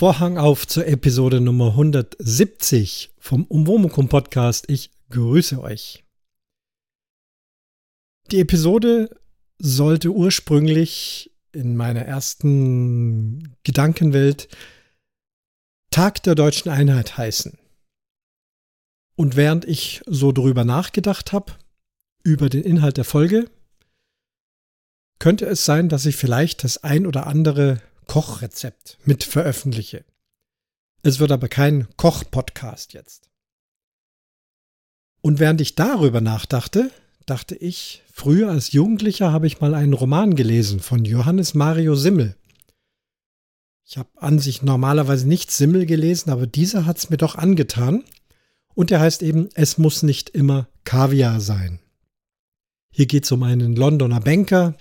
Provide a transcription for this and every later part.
Vorhang auf zur Episode Nummer 170 vom Umwomukum Podcast. Ich grüße euch. Die Episode sollte ursprünglich in meiner ersten Gedankenwelt Tag der deutschen Einheit heißen. Und während ich so drüber nachgedacht habe, über den Inhalt der Folge, könnte es sein, dass ich vielleicht das ein oder andere Kochrezept mit veröffentliche. Es wird aber kein Koch-Podcast jetzt. Und während ich darüber nachdachte, dachte ich, früher als Jugendlicher habe ich mal einen Roman gelesen von Johannes Mario Simmel. Ich habe an sich normalerweise nicht Simmel gelesen, aber dieser hat es mir doch angetan. Und der heißt eben, es muss nicht immer Kaviar sein. Hier geht es um einen Londoner Banker,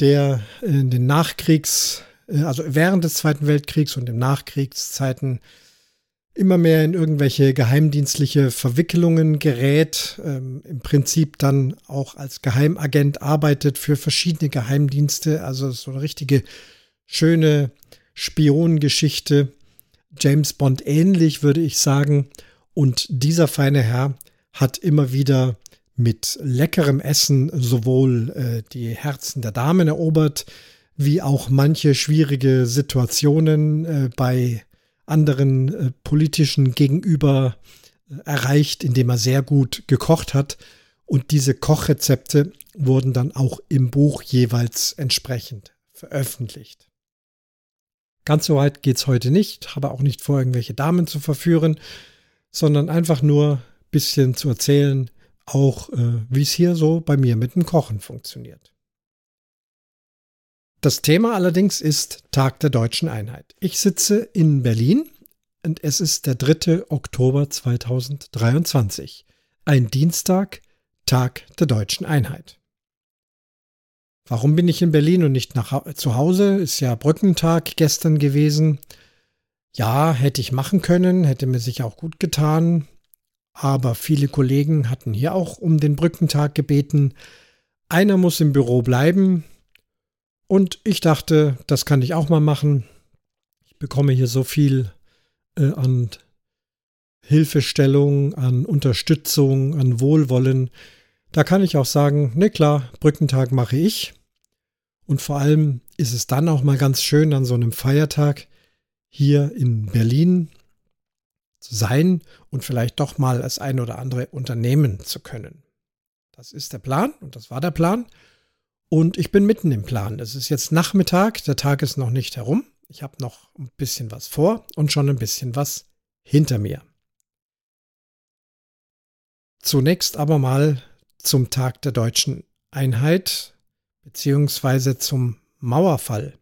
der in den Nachkriegs also während des Zweiten Weltkriegs und in Nachkriegszeiten immer mehr in irgendwelche geheimdienstliche Verwicklungen gerät, ähm, im Prinzip dann auch als Geheimagent arbeitet für verschiedene Geheimdienste, also so eine richtige schöne Spionengeschichte, James Bond ähnlich, würde ich sagen. Und dieser feine Herr hat immer wieder mit leckerem Essen sowohl äh, die Herzen der Damen erobert, wie auch manche schwierige Situationen äh, bei anderen äh, politischen Gegenüber äh, erreicht, indem er sehr gut gekocht hat. Und diese Kochrezepte wurden dann auch im Buch jeweils entsprechend veröffentlicht. Ganz so weit geht es heute nicht, habe auch nicht vor, irgendwelche Damen zu verführen, sondern einfach nur ein bisschen zu erzählen, auch äh, wie es hier so bei mir mit dem Kochen funktioniert. Das Thema allerdings ist Tag der deutschen Einheit. Ich sitze in Berlin und es ist der 3. Oktober 2023. Ein Dienstag, Tag der deutschen Einheit. Warum bin ich in Berlin und nicht nach, zu Hause? Ist ja Brückentag gestern gewesen. Ja, hätte ich machen können, hätte mir sicher auch gut getan. Aber viele Kollegen hatten hier auch um den Brückentag gebeten. Einer muss im Büro bleiben, und ich dachte, das kann ich auch mal machen. Ich bekomme hier so viel äh, an Hilfestellung, an Unterstützung, an Wohlwollen. Da kann ich auch sagen, ne klar, Brückentag mache ich. Und vor allem ist es dann auch mal ganz schön an so einem Feiertag hier in Berlin zu sein und vielleicht doch mal das ein oder andere unternehmen zu können. Das ist der Plan und das war der Plan. Und ich bin mitten im Plan. Es ist jetzt Nachmittag, der Tag ist noch nicht herum. Ich habe noch ein bisschen was vor und schon ein bisschen was hinter mir. Zunächst aber mal zum Tag der deutschen Einheit beziehungsweise zum Mauerfall,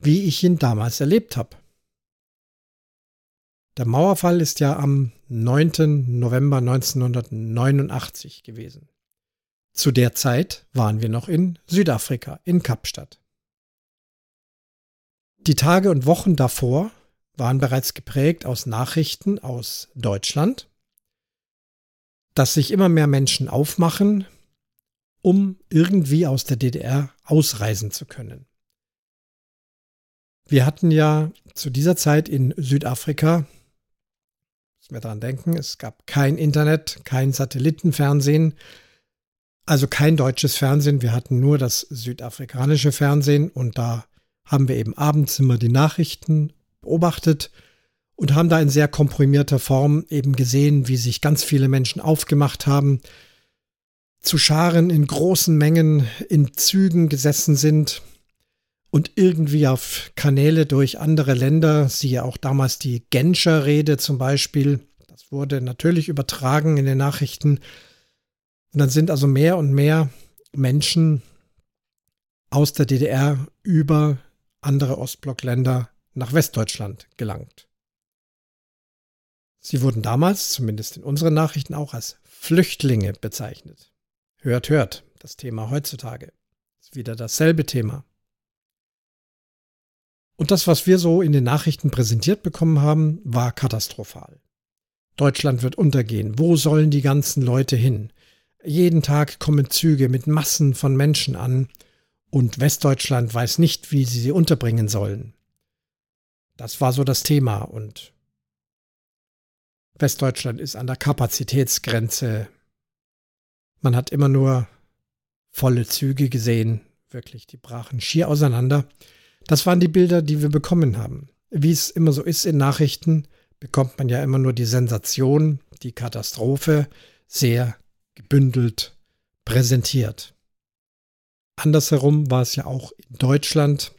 wie ich ihn damals erlebt habe. Der Mauerfall ist ja am 9. November 1989 gewesen. Zu der Zeit waren wir noch in Südafrika, in Kapstadt. Die Tage und Wochen davor waren bereits geprägt aus Nachrichten aus Deutschland, dass sich immer mehr Menschen aufmachen, um irgendwie aus der DDR ausreisen zu können. Wir hatten ja zu dieser Zeit in Südafrika, müssen wir daran denken, es gab kein Internet, kein Satellitenfernsehen, also kein deutsches Fernsehen, wir hatten nur das südafrikanische Fernsehen und da haben wir eben abends immer die Nachrichten beobachtet und haben da in sehr komprimierter Form eben gesehen, wie sich ganz viele Menschen aufgemacht haben, zu Scharen in großen Mengen in Zügen gesessen sind und irgendwie auf Kanäle durch andere Länder, siehe auch damals die Genscher Rede zum Beispiel, das wurde natürlich übertragen in den Nachrichten, und dann sind also mehr und mehr Menschen aus der DDR über andere Ostblockländer nach Westdeutschland gelangt. Sie wurden damals, zumindest in unseren Nachrichten auch, als Flüchtlinge bezeichnet. Hört, hört, das Thema heutzutage ist wieder dasselbe Thema. Und das, was wir so in den Nachrichten präsentiert bekommen haben, war katastrophal. Deutschland wird untergehen. Wo sollen die ganzen Leute hin? Jeden Tag kommen Züge mit Massen von Menschen an und Westdeutschland weiß nicht, wie sie sie unterbringen sollen. Das war so das Thema und Westdeutschland ist an der Kapazitätsgrenze. Man hat immer nur volle Züge gesehen, wirklich, die brachen schier auseinander. Das waren die Bilder, die wir bekommen haben. Wie es immer so ist in Nachrichten, bekommt man ja immer nur die Sensation, die Katastrophe sehr gebündelt präsentiert. Andersherum war es ja auch in Deutschland.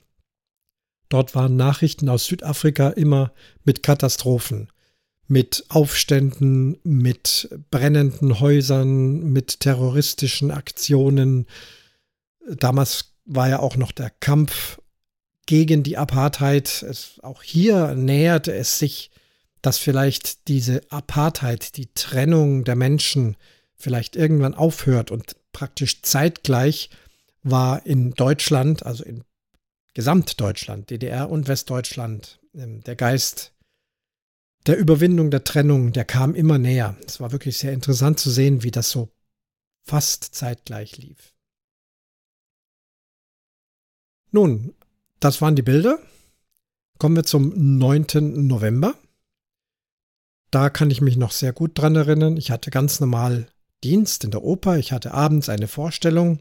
Dort waren Nachrichten aus Südafrika immer mit Katastrophen, mit Aufständen, mit brennenden Häusern, mit terroristischen Aktionen. Damals war ja auch noch der Kampf gegen die Apartheid. Es, auch hier näherte es sich, dass vielleicht diese Apartheid, die Trennung der Menschen vielleicht irgendwann aufhört und praktisch zeitgleich war in Deutschland, also in Gesamtdeutschland, DDR und Westdeutschland, ähm, der Geist der Überwindung der Trennung, der kam immer näher. Es war wirklich sehr interessant zu sehen, wie das so fast zeitgleich lief. Nun, das waren die Bilder. Kommen wir zum 9. November. Da kann ich mich noch sehr gut dran erinnern. Ich hatte ganz normal Dienst in der Oper. Ich hatte abends eine Vorstellung.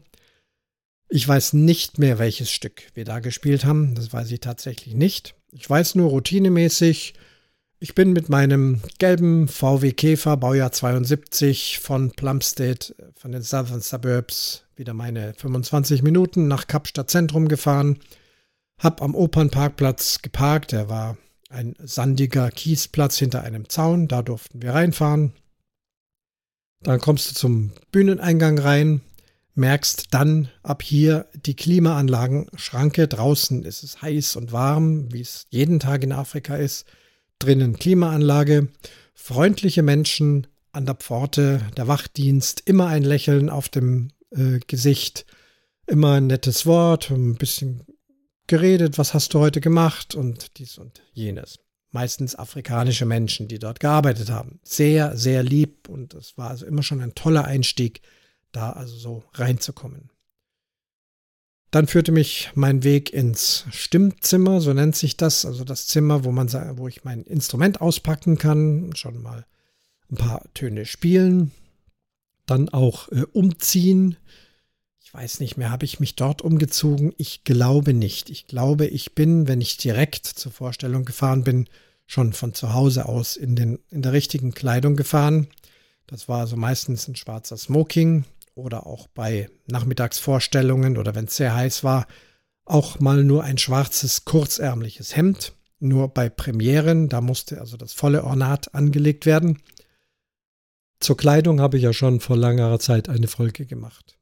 Ich weiß nicht mehr, welches Stück wir da gespielt haben. Das weiß ich tatsächlich nicht. Ich weiß nur routinemäßig, ich bin mit meinem gelben VW Käfer Baujahr 72 von Plumstead, von den Southern Suburbs, wieder meine 25 Minuten nach Kapstadt Zentrum gefahren. Hab am Opernparkplatz geparkt. Der war ein sandiger Kiesplatz hinter einem Zaun. Da durften wir reinfahren. Dann kommst du zum Bühneneingang rein, merkst dann ab hier die Klimaanlagenschranke. Draußen ist es heiß und warm, wie es jeden Tag in Afrika ist. Drinnen Klimaanlage, freundliche Menschen an der Pforte, der Wachdienst, immer ein Lächeln auf dem äh, Gesicht, immer ein nettes Wort, ein bisschen geredet, was hast du heute gemacht? Und dies und jenes. Meistens afrikanische Menschen, die dort gearbeitet haben. Sehr, sehr lieb und es war also immer schon ein toller Einstieg, da also so reinzukommen. Dann führte mich mein Weg ins Stimmzimmer, so nennt sich das, also das Zimmer, wo man wo ich mein Instrument auspacken kann, schon mal ein paar Töne spielen, dann auch äh, umziehen. Weiß nicht mehr, habe ich mich dort umgezogen? Ich glaube nicht. Ich glaube, ich bin, wenn ich direkt zur Vorstellung gefahren bin, schon von zu Hause aus in, den, in der richtigen Kleidung gefahren. Das war also meistens ein schwarzer Smoking, oder auch bei Nachmittagsvorstellungen oder wenn es sehr heiß war, auch mal nur ein schwarzes, kurzärmliches Hemd. Nur bei Premieren, da musste also das volle Ornat angelegt werden. Zur Kleidung habe ich ja schon vor langer Zeit eine Folge gemacht.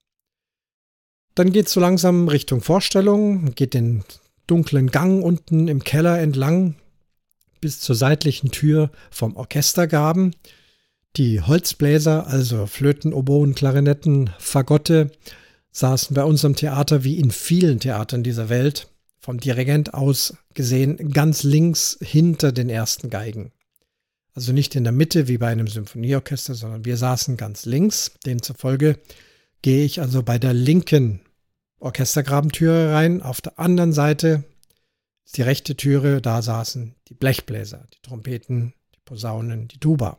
Dann geht es so langsam Richtung Vorstellung, geht den dunklen Gang unten im Keller entlang bis zur seitlichen Tür vom Orchestergaben. Die Holzbläser, also Flöten, Oboen, Klarinetten, Fagotte, saßen bei unserem Theater wie in vielen Theatern dieser Welt, vom Dirigent aus gesehen, ganz links hinter den ersten Geigen. Also nicht in der Mitte wie bei einem Symphonieorchester, sondern wir saßen ganz links. Demzufolge gehe ich also bei der linken Orchestergrabentüre rein. Auf der anderen Seite ist die rechte Türe, da saßen die Blechbläser, die Trompeten, die Posaunen, die Tuba.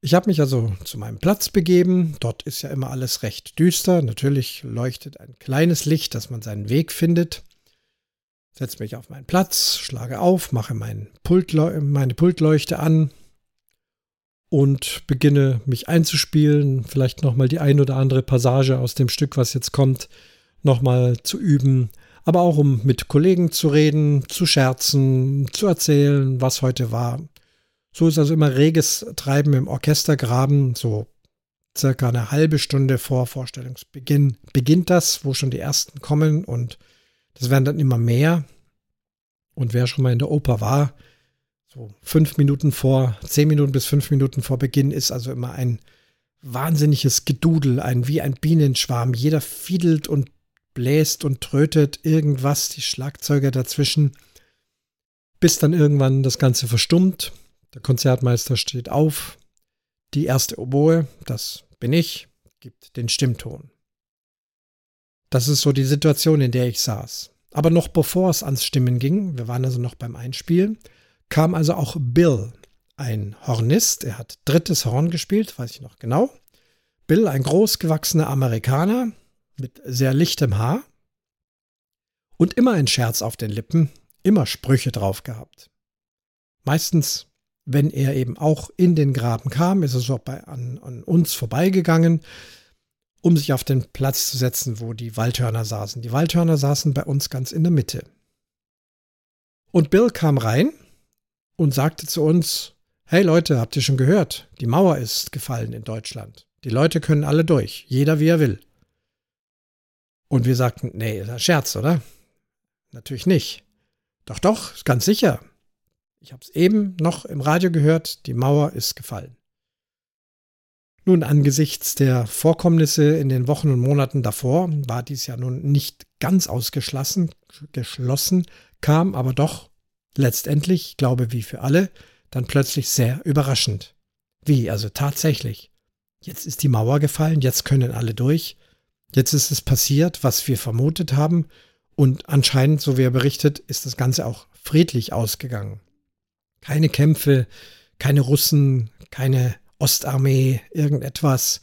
Ich habe mich also zu meinem Platz begeben. Dort ist ja immer alles recht düster. Natürlich leuchtet ein kleines Licht, dass man seinen Weg findet. Setze mich auf meinen Platz, schlage auf, mache mein Pultleu meine Pultleuchte an und beginne mich einzuspielen. Vielleicht nochmal die ein oder andere Passage aus dem Stück, was jetzt kommt, nochmal zu üben. Aber auch um mit Kollegen zu reden, zu scherzen, zu erzählen, was heute war. So ist also immer reges Treiben im Orchestergraben, so circa eine halbe Stunde vor Vorstellungsbeginn beginnt das, wo schon die ersten kommen und das werden dann immer mehr. Und wer schon mal in der Oper war, so fünf Minuten vor, zehn Minuten bis fünf Minuten vor Beginn ist also immer ein wahnsinniges Gedudel, ein wie ein Bienenschwarm. Jeder fiedelt und bläst und trötet irgendwas, die Schlagzeuger dazwischen, bis dann irgendwann das Ganze verstummt der Konzertmeister steht auf. Die erste Oboe, das bin ich, gibt den Stimmton. Das ist so die Situation, in der ich saß. Aber noch bevor es ans Stimmen ging, wir waren also noch beim Einspielen, kam also auch Bill, ein Hornist. Er hat drittes Horn gespielt, weiß ich noch genau. Bill, ein großgewachsener Amerikaner mit sehr lichtem Haar und immer ein Scherz auf den Lippen, immer Sprüche drauf gehabt. Meistens, wenn er eben auch in den Graben kam, ist er so bei, an, an uns vorbeigegangen, um sich auf den Platz zu setzen, wo die Waldhörner saßen. Die Waldhörner saßen bei uns ganz in der Mitte. Und Bill kam rein und sagte zu uns, hey Leute, habt ihr schon gehört? Die Mauer ist gefallen in Deutschland. Die Leute können alle durch, jeder wie er will. Und wir sagten, nee, ist ein Scherz, oder? Natürlich nicht. Doch, doch, ganz sicher. Ich habe es eben noch im Radio gehört, die Mauer ist gefallen. Nun, angesichts der Vorkommnisse in den Wochen und Monaten davor war dies ja nun nicht ganz ausgeschlossen, geschlossen, kam aber doch letztendlich, glaube wie für alle, dann plötzlich sehr überraschend. Wie, also tatsächlich. Jetzt ist die Mauer gefallen, jetzt können alle durch, jetzt ist es passiert, was wir vermutet haben, und anscheinend, so wie er berichtet, ist das Ganze auch friedlich ausgegangen. Keine Kämpfe, keine Russen, keine Ostarmee, irgendetwas,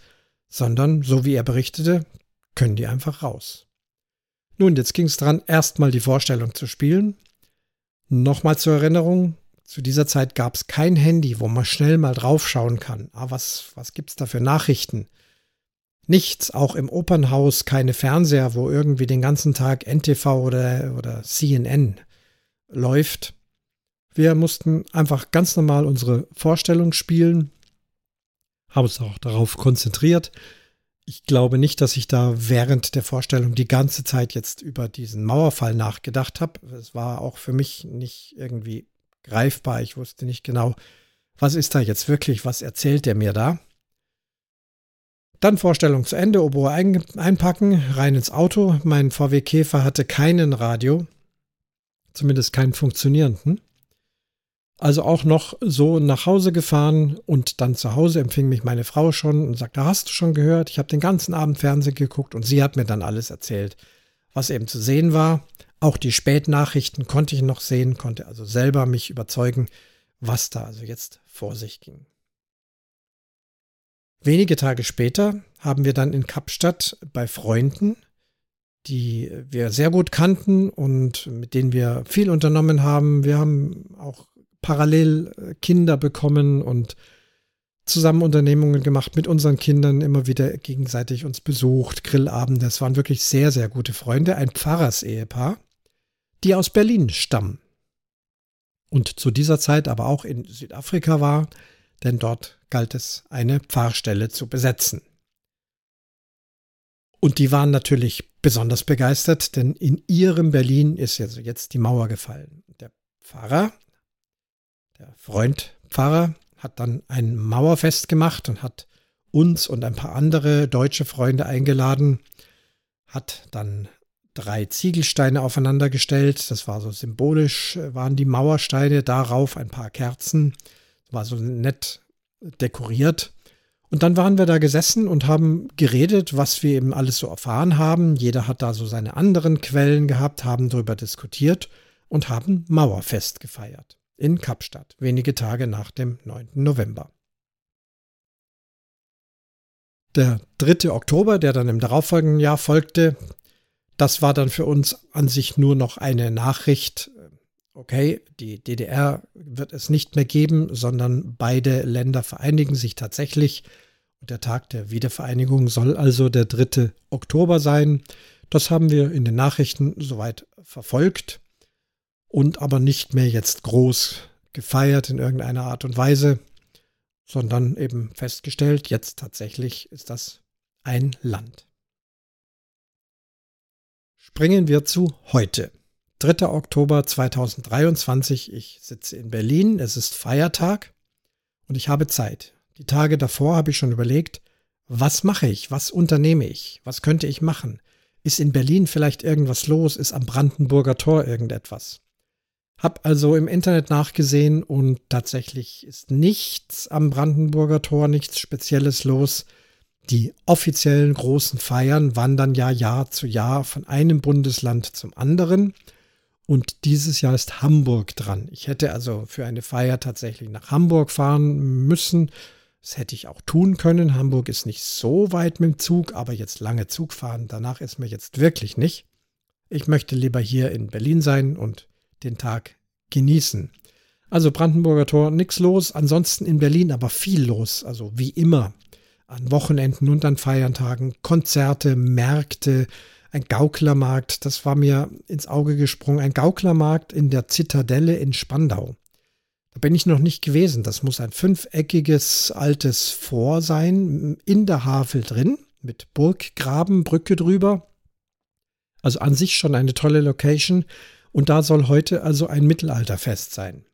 sondern, so wie er berichtete, können die einfach raus. Nun, jetzt ging es dran, erstmal die Vorstellung zu spielen. Nochmal zur Erinnerung, zu dieser Zeit gab es kein Handy, wo man schnell mal draufschauen kann. Ah, was, was gibt es da für Nachrichten? Nichts, auch im Opernhaus keine Fernseher, wo irgendwie den ganzen Tag NTV oder, oder CNN läuft. Wir mussten einfach ganz normal unsere Vorstellung spielen haben uns auch darauf konzentriert. Ich glaube nicht, dass ich da während der Vorstellung die ganze Zeit jetzt über diesen Mauerfall nachgedacht habe. Es war auch für mich nicht irgendwie greifbar. Ich wusste nicht genau, was ist da jetzt wirklich, was erzählt der mir da. Dann Vorstellung zu Ende, Oboe ein, einpacken, rein ins Auto. Mein VW Käfer hatte keinen Radio, zumindest keinen funktionierenden. Also auch noch so nach Hause gefahren und dann zu Hause empfing mich meine Frau schon und sagte, hast du schon gehört? Ich habe den ganzen Abend Fernsehen geguckt und sie hat mir dann alles erzählt, was eben zu sehen war. Auch die Spätnachrichten konnte ich noch sehen, konnte also selber mich überzeugen, was da also jetzt vor sich ging. Wenige Tage später haben wir dann in Kapstadt bei Freunden, die wir sehr gut kannten und mit denen wir viel unternommen haben. Wir haben auch parallel äh, Kinder bekommen und zusammen Unternehmungen gemacht mit unseren Kindern, immer wieder gegenseitig uns besucht, Grillabende. Das waren wirklich sehr, sehr gute Freunde. Ein Pfarrersehepaar, die aus Berlin stammen. Und zu dieser Zeit aber auch in Südafrika war, denn dort galt es, eine Pfarrstelle zu besetzen. Und die waren natürlich besonders begeistert, denn in ihrem Berlin ist jetzt die Mauer gefallen. Der Pfarrer der Freund Pfarrer hat dann ein Mauerfest gemacht und hat uns und ein paar andere deutsche Freunde eingeladen, hat dann drei Ziegelsteine aufeinandergestellt. Das war so symbolisch, waren die Mauersteine, darauf ein paar Kerzen. War so nett dekoriert. Und dann waren wir da gesessen und haben geredet, was wir eben alles so erfahren haben. Jeder hat da so seine anderen Quellen gehabt, haben darüber diskutiert und haben Mauerfest gefeiert in Kapstadt, wenige Tage nach dem 9. November. Der 3. Oktober, der dann im darauffolgenden Jahr folgte, das war dann für uns an sich nur noch eine Nachricht, okay, die DDR wird es nicht mehr geben, sondern beide Länder vereinigen sich tatsächlich. Und der Tag der Wiedervereinigung soll also der 3. Oktober sein. Das haben wir in den Nachrichten soweit verfolgt und aber nicht mehr jetzt groß gefeiert in irgendeiner Art und Weise, sondern eben festgestellt, jetzt tatsächlich ist das ein Land. Springen wir zu heute. 3. Oktober 2023. Ich sitze in Berlin. Es ist Feiertag und ich habe Zeit. Die Tage davor habe ich schon überlegt, was mache ich? Was unternehme ich? Was könnte ich machen? Ist in Berlin vielleicht irgendwas los? Ist am Brandenburger Tor irgendetwas? Hab also im Internet nachgesehen und tatsächlich ist nichts am Brandenburger Tor, nichts Spezielles los. Die offiziellen großen Feiern wandern ja Jahr zu Jahr von einem Bundesland zum anderen. Und dieses Jahr ist Hamburg dran. Ich hätte also für eine Feier tatsächlich nach Hamburg fahren müssen. Das hätte ich auch tun können. Hamburg ist nicht so weit mit dem Zug, aber jetzt lange Zug fahren, danach ist mir jetzt wirklich nicht. Ich möchte lieber hier in Berlin sein und den Tag genießen. Also Brandenburger Tor, nichts los. Ansonsten in Berlin aber viel los. Also wie immer. An Wochenenden und an Feiertagen. Konzerte, Märkte, ein Gauklermarkt. Das war mir ins Auge gesprungen. Ein Gauklermarkt in der Zitadelle in Spandau. Da bin ich noch nicht gewesen. Das muss ein fünfeckiges altes Vor sein. In der Havel drin. Mit Burggraben, Brücke drüber. Also an sich schon eine tolle Location. Und da soll heute also ein Mittelalterfest sein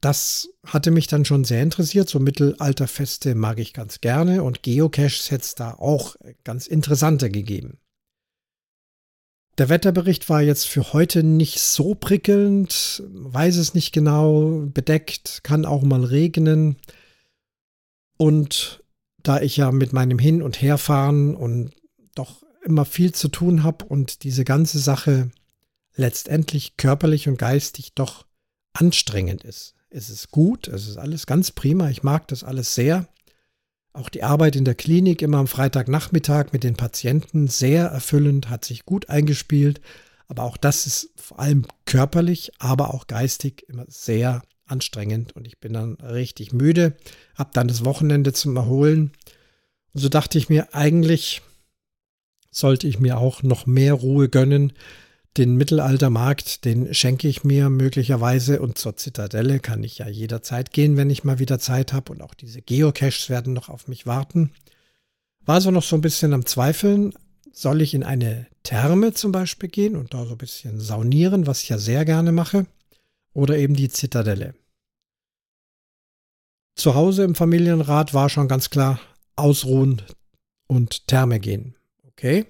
das hatte mich dann schon sehr interessiert. So Mittelalterfeste mag ich ganz gerne und Geocaches hätte es da auch ganz interessante gegeben. Der Wetterbericht war jetzt für heute nicht so prickelnd, weiß es nicht genau, bedeckt, kann auch mal regnen. Und da ich ja mit meinem Hin- und Herfahren und doch immer viel zu tun habe und diese ganze Sache letztendlich körperlich und geistig doch anstrengend ist, es ist gut, es ist alles ganz prima. Ich mag das alles sehr. Auch die Arbeit in der Klinik immer am Freitagnachmittag mit den Patienten sehr erfüllend, hat sich gut eingespielt. Aber auch das ist vor allem körperlich, aber auch geistig immer sehr anstrengend und ich bin dann richtig müde, habe dann das Wochenende zum Erholen. Und so dachte ich mir, eigentlich sollte ich mir auch noch mehr Ruhe gönnen, den Mittelaltermarkt, den schenke ich mir möglicherweise und zur Zitadelle kann ich ja jederzeit gehen, wenn ich mal wieder Zeit habe und auch diese Geocaches werden noch auf mich warten. War so noch so ein bisschen am Zweifeln, soll ich in eine Therme zum Beispiel gehen und da so ein bisschen saunieren, was ich ja sehr gerne mache, oder eben die Zitadelle. Zu Hause im Familienrat war schon ganz klar ausruhen und Therme gehen. Okay.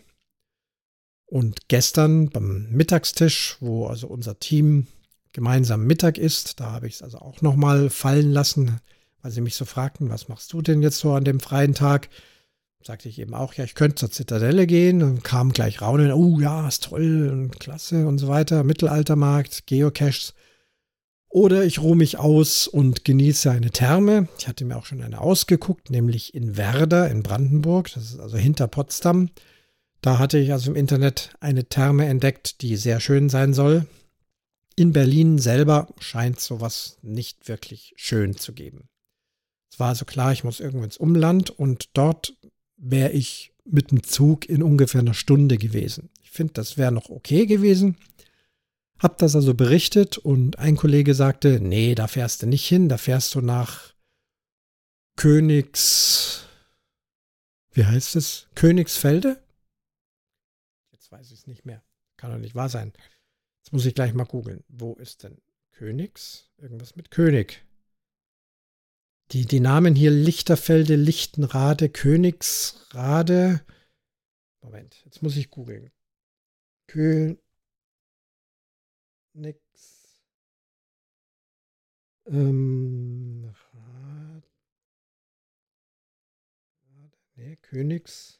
Und gestern beim Mittagstisch, wo also unser Team gemeinsam Mittag isst, da habe ich es also auch nochmal fallen lassen, weil sie mich so fragten, was machst du denn jetzt so an dem freien Tag? Sagte ich eben auch, ja, ich könnte zur Zitadelle gehen und kam gleich raunen, oh ja, ist toll und klasse und so weiter, Mittelaltermarkt, Geocaches. Oder ich ruhe mich aus und genieße eine Therme. Ich hatte mir auch schon eine ausgeguckt, nämlich in Werder in Brandenburg, das ist also hinter Potsdam. Da hatte ich also im Internet eine Therme entdeckt, die sehr schön sein soll. In Berlin selber scheint sowas nicht wirklich schön zu geben. Es war also klar, ich muss irgendwo ins Umland und dort wäre ich mit dem Zug in ungefähr einer Stunde gewesen. Ich finde, das wäre noch okay gewesen. Hab das also berichtet und ein Kollege sagte, nee, da fährst du nicht hin, da fährst du nach Königs, wie heißt es? Königsfelde? Weiß ich es nicht mehr. Kann doch nicht wahr sein. Jetzt muss ich gleich mal googeln. Wo ist denn Königs? Irgendwas mit König. Die, die Namen hier Lichterfelde, Lichtenrade, Königsrade. Moment, jetzt muss ich googeln. Königs. Ähm, nee, Königs.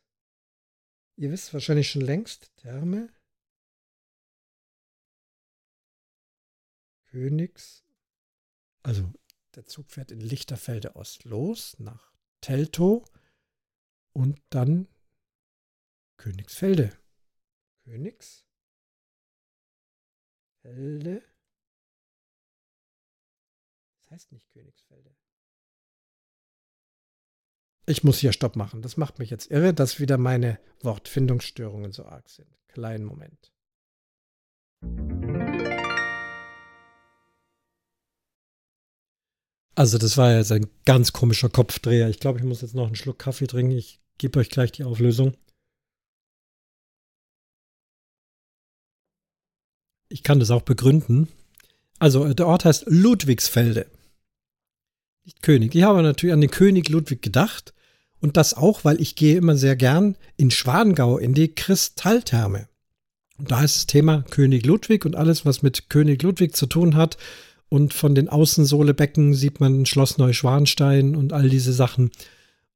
Ihr wisst wahrscheinlich schon längst, Therme. Königs. Also der Zug fährt in Lichterfelde Ost los nach Teltow und dann Königsfelde. Königsfelde. Das heißt nicht Königsfelde. Ich muss hier Stopp machen. Das macht mich jetzt irre, dass wieder meine Wortfindungsstörungen so arg sind. Kleinen Moment. Also das war jetzt ein ganz komischer Kopfdreher. Ich glaube, ich muss jetzt noch einen Schluck Kaffee trinken. Ich gebe euch gleich die Auflösung. Ich kann das auch begründen. Also der Ort heißt Ludwigsfelde. Nicht König. Ich habe natürlich an den König Ludwig gedacht und das auch, weil ich gehe immer sehr gern in Schwangau in die Kristalltherme. Und da ist das Thema König Ludwig und alles, was mit König Ludwig zu tun hat. Und von den Außensohlebecken sieht man Schloss Neuschwanstein und all diese Sachen.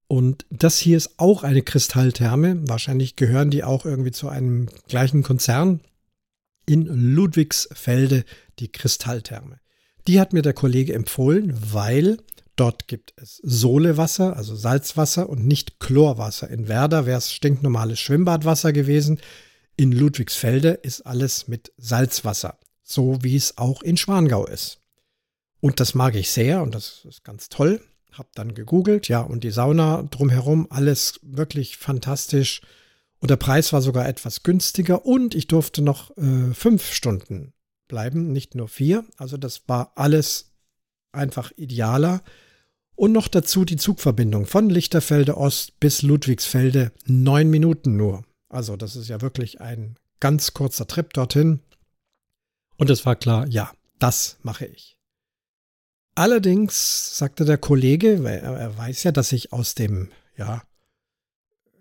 Und das hier ist auch eine Kristalltherme. Wahrscheinlich gehören die auch irgendwie zu einem gleichen Konzern. In Ludwigsfelde die Kristalltherme. Die hat mir der Kollege empfohlen, weil dort gibt es Solewasser, also Salzwasser und nicht Chlorwasser. In Werder wäre es stinknormales Schwimmbadwasser gewesen. In Ludwigsfelde ist alles mit Salzwasser, so wie es auch in Schwangau ist. Und das mag ich sehr und das ist ganz toll. Hab dann gegoogelt, ja, und die Sauna drumherum, alles wirklich fantastisch. Und der Preis war sogar etwas günstiger und ich durfte noch äh, fünf Stunden bleiben, nicht nur vier. Also das war alles einfach idealer. Und noch dazu die Zugverbindung von Lichterfelde Ost bis Ludwigsfelde, neun Minuten nur. Also das ist ja wirklich ein ganz kurzer Trip dorthin. Und es war klar, ja, das mache ich. Allerdings sagte der Kollege, weil er weiß ja, dass ich aus dem ja,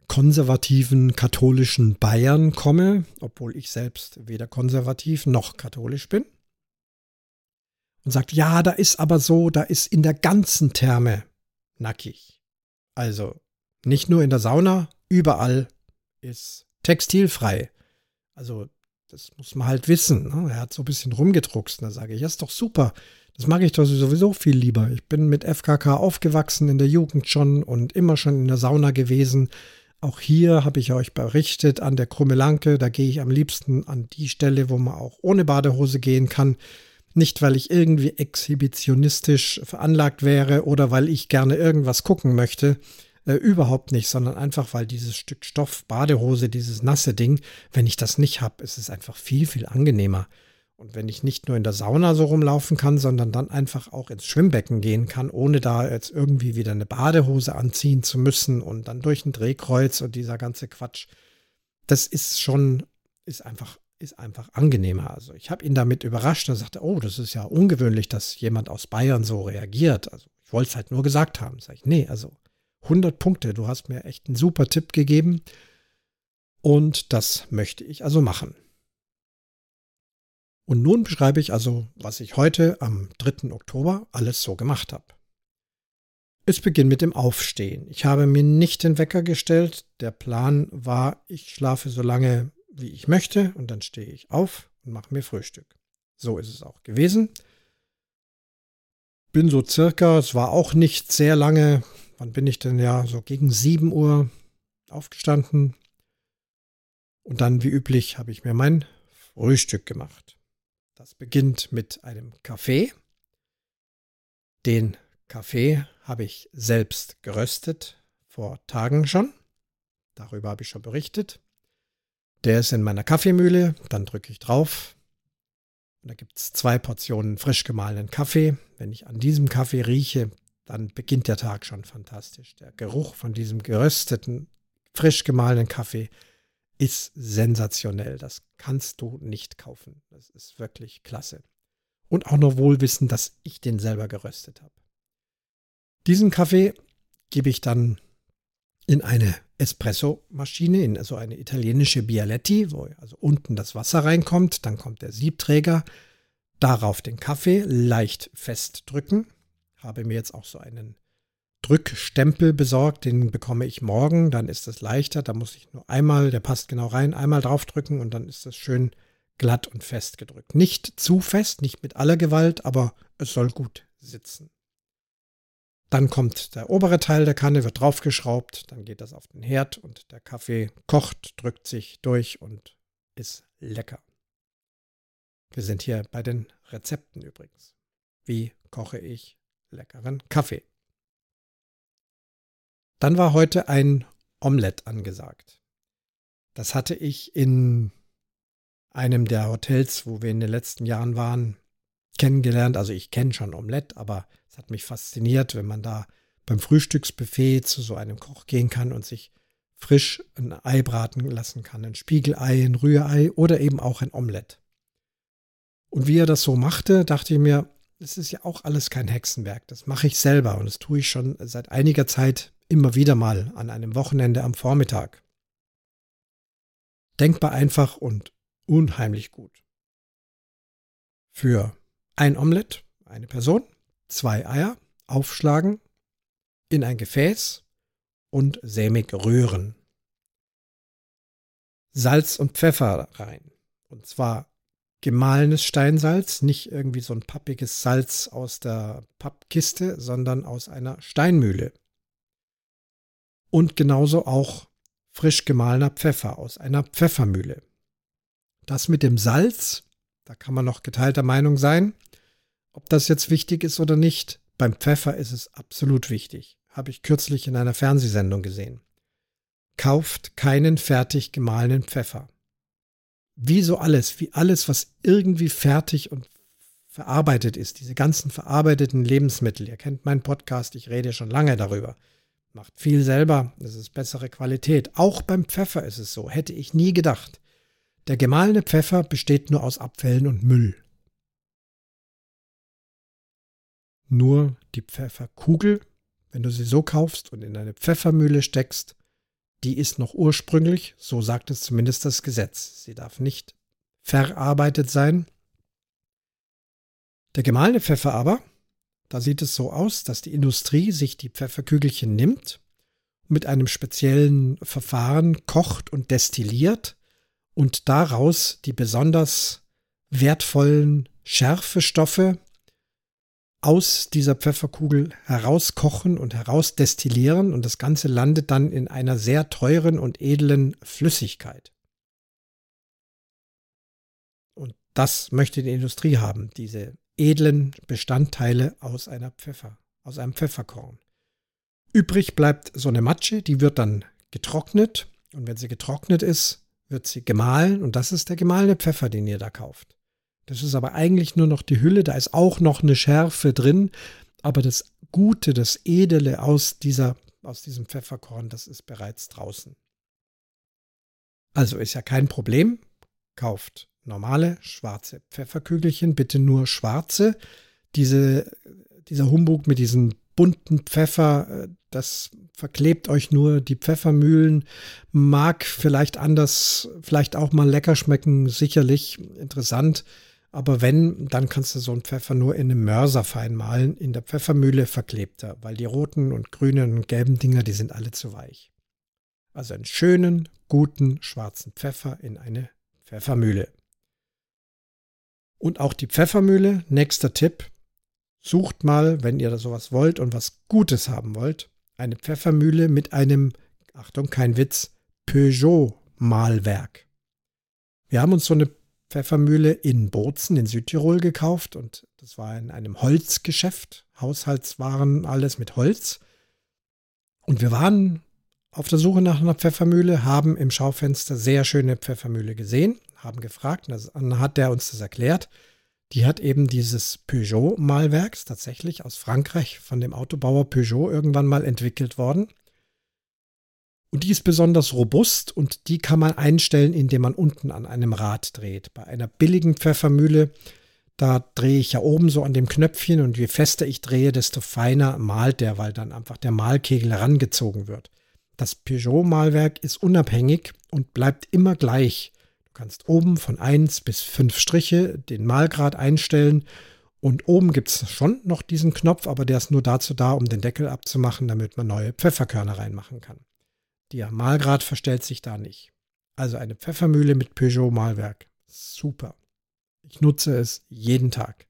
konservativen katholischen Bayern komme, obwohl ich selbst weder konservativ noch katholisch bin. Und sagt, ja, da ist aber so, da ist in der ganzen Therme nackig. Also nicht nur in der Sauna, überall ist textilfrei. Also das muss man halt wissen. Ne? Er hat so ein bisschen rumgedruckst. Da sage ich, ja, ist doch super. Das mag ich doch sowieso viel lieber. Ich bin mit FKK aufgewachsen in der Jugend schon und immer schon in der Sauna gewesen. Auch hier habe ich euch berichtet an der Krummelanke. Da gehe ich am liebsten an die Stelle, wo man auch ohne Badehose gehen kann. Nicht, weil ich irgendwie exhibitionistisch veranlagt wäre oder weil ich gerne irgendwas gucken möchte. Äh, überhaupt nicht, sondern einfach, weil dieses Stück Stoff, Badehose, dieses nasse Ding, wenn ich das nicht habe, ist es einfach viel, viel angenehmer. Und wenn ich nicht nur in der Sauna so rumlaufen kann, sondern dann einfach auch ins Schwimmbecken gehen kann, ohne da jetzt irgendwie wieder eine Badehose anziehen zu müssen und dann durch ein Drehkreuz und dieser ganze Quatsch, das ist schon, ist einfach, ist einfach angenehmer. Also ich habe ihn damit überrascht und sagte, oh, das ist ja ungewöhnlich, dass jemand aus Bayern so reagiert. Also ich wollte es halt nur gesagt haben. Sag ich, nee, also 100 Punkte, du hast mir echt einen super Tipp gegeben und das möchte ich also machen. Und nun beschreibe ich also, was ich heute am 3. Oktober alles so gemacht habe. Es beginnt mit dem Aufstehen. Ich habe mir nicht den Wecker gestellt. Der Plan war, ich schlafe so lange, wie ich möchte, und dann stehe ich auf und mache mir Frühstück. So ist es auch gewesen. Bin so circa, es war auch nicht sehr lange, wann bin ich denn ja, so gegen 7 Uhr aufgestanden. Und dann, wie üblich, habe ich mir mein Frühstück gemacht. Das beginnt mit einem Kaffee. Den Kaffee habe ich selbst geröstet vor Tagen schon. Darüber habe ich schon berichtet. Der ist in meiner Kaffeemühle. Dann drücke ich drauf. Da gibt es zwei Portionen frisch gemahlenen Kaffee. Wenn ich an diesem Kaffee rieche, dann beginnt der Tag schon fantastisch. Der Geruch von diesem gerösteten, frisch gemahlenen Kaffee ist sensationell. Das kannst du nicht kaufen. Das ist wirklich klasse. Und auch noch wohl wissen, dass ich den selber geröstet habe. Diesen Kaffee gebe ich dann in eine Espresso-Maschine, in also eine italienische Bialetti, wo also unten das Wasser reinkommt, dann kommt der Siebträger, darauf den Kaffee leicht festdrücken. Habe mir jetzt auch so einen Drückstempel besorgt, den bekomme ich morgen, dann ist es leichter, da muss ich nur einmal, der passt genau rein, einmal draufdrücken und dann ist das schön glatt und fest gedrückt. Nicht zu fest, nicht mit aller Gewalt, aber es soll gut sitzen. Dann kommt der obere Teil der Kanne, wird draufgeschraubt, dann geht das auf den Herd und der Kaffee kocht, drückt sich durch und ist lecker. Wir sind hier bei den Rezepten übrigens. Wie koche ich leckeren Kaffee? Dann war heute ein Omelett angesagt. Das hatte ich in einem der Hotels, wo wir in den letzten Jahren waren, kennengelernt. Also ich kenne schon Omelett, aber es hat mich fasziniert, wenn man da beim Frühstücksbuffet zu so einem Koch gehen kann und sich frisch ein Ei braten lassen kann. Ein Spiegelei, ein Rührei oder eben auch ein Omelett. Und wie er das so machte, dachte ich mir, es ist ja auch alles kein Hexenwerk. Das mache ich selber und das tue ich schon seit einiger Zeit immer wieder mal an einem Wochenende am Vormittag. Denkbar einfach und unheimlich gut. Für ein Omelett, eine Person, zwei Eier, aufschlagen, in ein Gefäß und sämig rühren. Salz und Pfeffer rein. Und zwar gemahlenes Steinsalz, nicht irgendwie so ein pappiges Salz aus der Pappkiste, sondern aus einer Steinmühle. Und genauso auch frisch gemahlener Pfeffer aus einer Pfeffermühle. Das mit dem Salz, da kann man noch geteilter Meinung sein, ob das jetzt wichtig ist oder nicht. Beim Pfeffer ist es absolut wichtig. Habe ich kürzlich in einer Fernsehsendung gesehen. Kauft keinen fertig gemahlenen Pfeffer wie so alles, wie alles, was irgendwie fertig und verarbeitet ist, diese ganzen verarbeiteten Lebensmittel. Ihr kennt meinen Podcast, ich rede schon lange darüber. Macht viel selber, es ist bessere Qualität. Auch beim Pfeffer ist es so, hätte ich nie gedacht. Der gemahlene Pfeffer besteht nur aus Abfällen und Müll. Nur die Pfefferkugel, wenn du sie so kaufst und in eine Pfeffermühle steckst, die ist noch ursprünglich, so sagt es zumindest das Gesetz. Sie darf nicht verarbeitet sein. Der gemahlene Pfeffer aber, da sieht es so aus, dass die Industrie sich die Pfefferkügelchen nimmt, mit einem speziellen Verfahren kocht und destilliert und daraus die besonders wertvollen Schärfestoffe aus dieser Pfefferkugel herauskochen und herausdestillieren und das Ganze landet dann in einer sehr teuren und edlen Flüssigkeit. Und das möchte die Industrie haben, diese edlen Bestandteile aus einer Pfeffer, aus einem Pfefferkorn. Übrig bleibt so eine Matsche, die wird dann getrocknet und wenn sie getrocknet ist, wird sie gemahlen und das ist der gemahlene Pfeffer, den ihr da kauft. Das ist aber eigentlich nur noch die Hülle, da ist auch noch eine Schärfe drin, aber das Gute, das Edle aus, dieser, aus diesem Pfefferkorn, das ist bereits draußen. Also ist ja kein Problem. Kauft normale schwarze Pfefferkügelchen, bitte nur schwarze. Diese, dieser Humbug mit diesen bunten Pfeffer, äh, das verklebt euch nur. Die Pfeffermühlen mag vielleicht anders, vielleicht auch mal lecker schmecken, sicherlich interessant. Aber wenn, dann kannst du so einen Pfeffer nur in einem Mörser fein malen, in der Pfeffermühle verklebter, weil die roten und grünen und gelben Dinger, die sind alle zu weich. Also einen schönen, guten, schwarzen Pfeffer in eine Pfeffermühle. Und auch die Pfeffermühle, nächster Tipp, sucht mal, wenn ihr sowas wollt und was Gutes haben wollt, eine Pfeffermühle mit einem, Achtung, kein Witz, Peugeot-Malwerk. Wir haben uns so eine Pfeffermühle in Bozen in Südtirol gekauft und das war in einem Holzgeschäft, Haushaltswaren, alles mit Holz. Und wir waren auf der Suche nach einer Pfeffermühle, haben im Schaufenster sehr schöne Pfeffermühle gesehen, haben gefragt, dann hat der uns das erklärt. Die hat eben dieses Peugeot-Malwerks tatsächlich aus Frankreich von dem Autobauer Peugeot irgendwann mal entwickelt worden. Und die ist besonders robust und die kann man einstellen, indem man unten an einem Rad dreht. Bei einer billigen Pfeffermühle, da drehe ich ja oben so an dem Knöpfchen und je fester ich drehe, desto feiner malt der, weil dann einfach der Malkegel herangezogen wird. Das Peugeot-Malwerk ist unabhängig und bleibt immer gleich. Du kannst oben von 1 bis 5 Striche den Malgrad einstellen und oben gibt es schon noch diesen Knopf, aber der ist nur dazu da, um den Deckel abzumachen, damit man neue Pfefferkörner reinmachen kann. Der Mahlgrad verstellt sich da nicht. Also eine Pfeffermühle mit Peugeot-Mahlwerk. Super. Ich nutze es jeden Tag.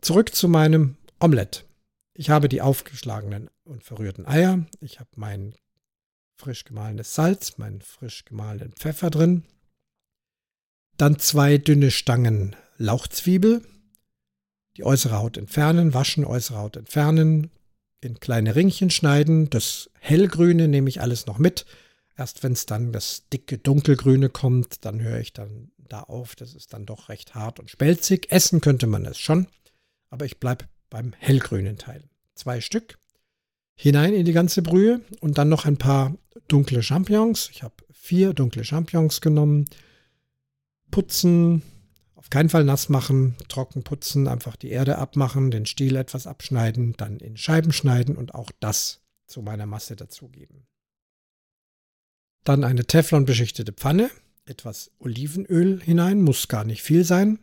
Zurück zu meinem Omelett. Ich habe die aufgeschlagenen und verrührten Eier. Ich habe mein frisch gemahlenes Salz, meinen frisch gemahlenen Pfeffer drin. Dann zwei dünne Stangen Lauchzwiebel. Die äußere Haut entfernen, waschen, äußere Haut entfernen, in kleine Ringchen schneiden. Das hellgrüne nehme ich alles noch mit. Erst wenn es dann das dicke dunkelgrüne kommt, dann höre ich dann da auf. Das ist dann doch recht hart und spelzig. Essen könnte man es schon, aber ich bleibe beim hellgrünen Teil. Zwei Stück hinein in die ganze Brühe und dann noch ein paar dunkle Champignons. Ich habe vier dunkle Champignons genommen. Putzen, auf keinen Fall nass machen, trocken putzen, einfach die Erde abmachen, den Stiel etwas abschneiden, dann in Scheiben schneiden und auch das zu meiner Masse dazugeben. Dann eine Teflon-beschichtete Pfanne, etwas Olivenöl hinein, muss gar nicht viel sein.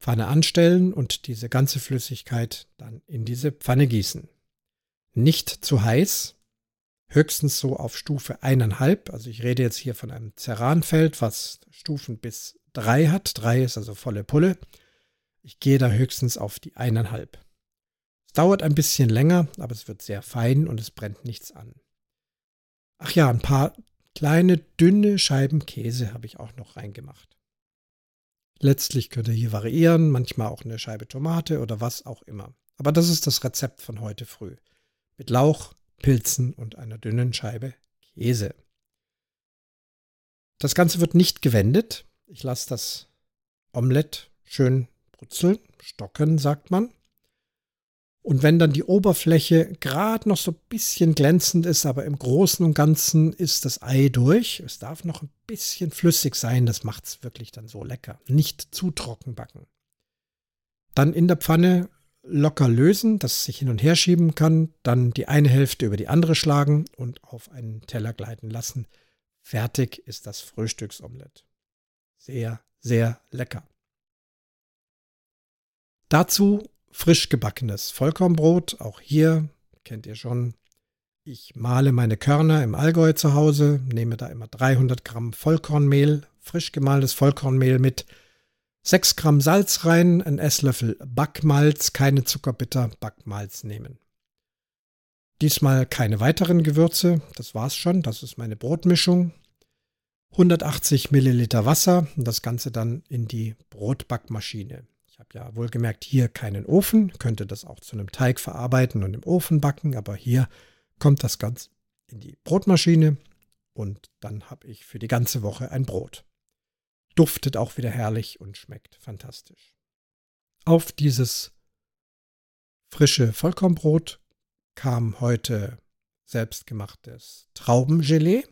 Pfanne anstellen und diese ganze Flüssigkeit dann in diese Pfanne gießen. Nicht zu heiß, höchstens so auf Stufe eineinhalb. Also ich rede jetzt hier von einem Ceranfeld, was Stufen bis drei hat. Drei ist also volle Pulle. Ich gehe da höchstens auf die eineinhalb. Es dauert ein bisschen länger, aber es wird sehr fein und es brennt nichts an. Ach ja, ein paar kleine, dünne Scheiben Käse habe ich auch noch reingemacht. Letztlich könnt ihr hier variieren, manchmal auch eine Scheibe Tomate oder was auch immer. Aber das ist das Rezept von heute früh. Mit Lauch, Pilzen und einer dünnen Scheibe Käse. Das Ganze wird nicht gewendet. Ich lasse das Omelett schön brutzeln, stocken, sagt man. Und wenn dann die Oberfläche gerade noch so ein bisschen glänzend ist, aber im Großen und Ganzen ist das Ei durch. Es darf noch ein bisschen flüssig sein, das macht es wirklich dann so lecker. Nicht zu trocken backen. Dann in der Pfanne locker lösen, dass es sich hin und her schieben kann. Dann die eine Hälfte über die andere schlagen und auf einen Teller gleiten lassen. Fertig ist das Frühstücksomelett. Sehr, sehr lecker. Dazu frisch gebackenes Vollkornbrot. Auch hier kennt ihr schon. Ich male meine Körner im Allgäu zu Hause, nehme da immer 300 Gramm Vollkornmehl, frisch gemaltes Vollkornmehl mit 6 Gramm Salz rein, ein Esslöffel Backmalz, keine Zuckerbitter, Backmalz nehmen. Diesmal keine weiteren Gewürze, das war's schon, das ist meine Brotmischung. 180 Milliliter Wasser und das Ganze dann in die Brotbackmaschine. Ich habe ja wohlgemerkt hier keinen Ofen, könnte das auch zu einem Teig verarbeiten und im Ofen backen, aber hier kommt das Ganze in die Brotmaschine und dann habe ich für die ganze Woche ein Brot. Duftet auch wieder herrlich und schmeckt fantastisch. Auf dieses frische Vollkornbrot kam heute selbstgemachtes Traubengelee.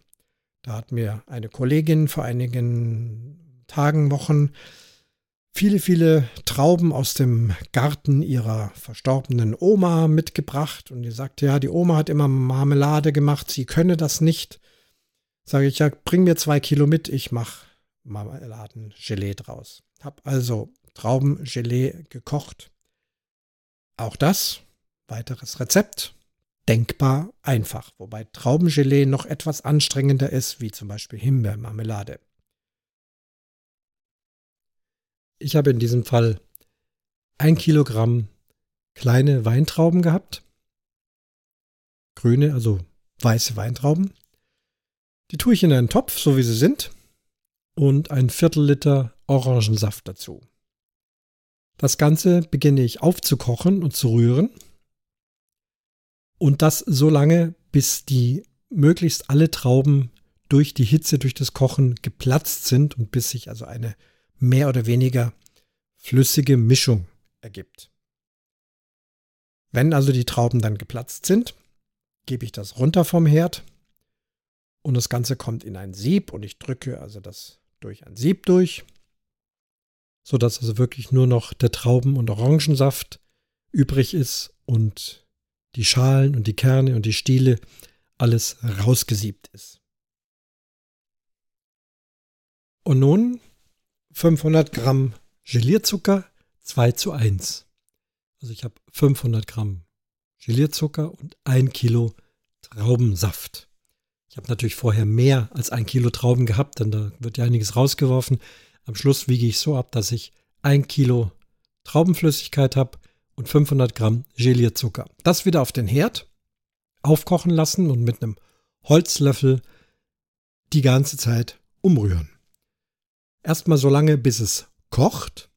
Da hat mir eine Kollegin vor einigen Tagen, Wochen viele, viele Trauben aus dem Garten ihrer verstorbenen Oma mitgebracht und die sagte, ja, die Oma hat immer Marmelade gemacht, sie könne das nicht. Sage ich, ja, bring mir zwei Kilo mit, ich mache Marmeladengelee draus. Hab also Traubengelee gekocht. Auch das, weiteres Rezept, denkbar einfach, wobei Traubengelee noch etwas anstrengender ist, wie zum Beispiel Himbeermarmelade. Ich habe in diesem Fall ein Kilogramm kleine Weintrauben gehabt. Grüne, also weiße Weintrauben. Die tue ich in einen Topf, so wie sie sind, und ein Viertel Liter Orangensaft dazu. Das Ganze beginne ich aufzukochen und zu rühren. Und das so lange, bis die möglichst alle Trauben durch die Hitze, durch das Kochen geplatzt sind und bis sich also eine mehr oder weniger flüssige Mischung ergibt. Wenn also die Trauben dann geplatzt sind, gebe ich das runter vom Herd und das Ganze kommt in ein Sieb und ich drücke also das durch ein Sieb durch, sodass also wirklich nur noch der Trauben- und Orangensaft übrig ist und die Schalen und die Kerne und die Stiele alles rausgesiebt ist. Und nun 500 Gramm Gelierzucker 2 zu 1. Also ich habe 500 Gramm Gelierzucker und ein Kilo Traubensaft. Ich habe natürlich vorher mehr als ein Kilo Trauben gehabt, denn da wird ja einiges rausgeworfen. Am Schluss wiege ich so ab, dass ich ein Kilo Traubenflüssigkeit habe und 500 Gramm Gelierzucker. Das wieder auf den Herd aufkochen lassen und mit einem Holzlöffel die ganze Zeit umrühren. Erstmal so lange, bis es kocht.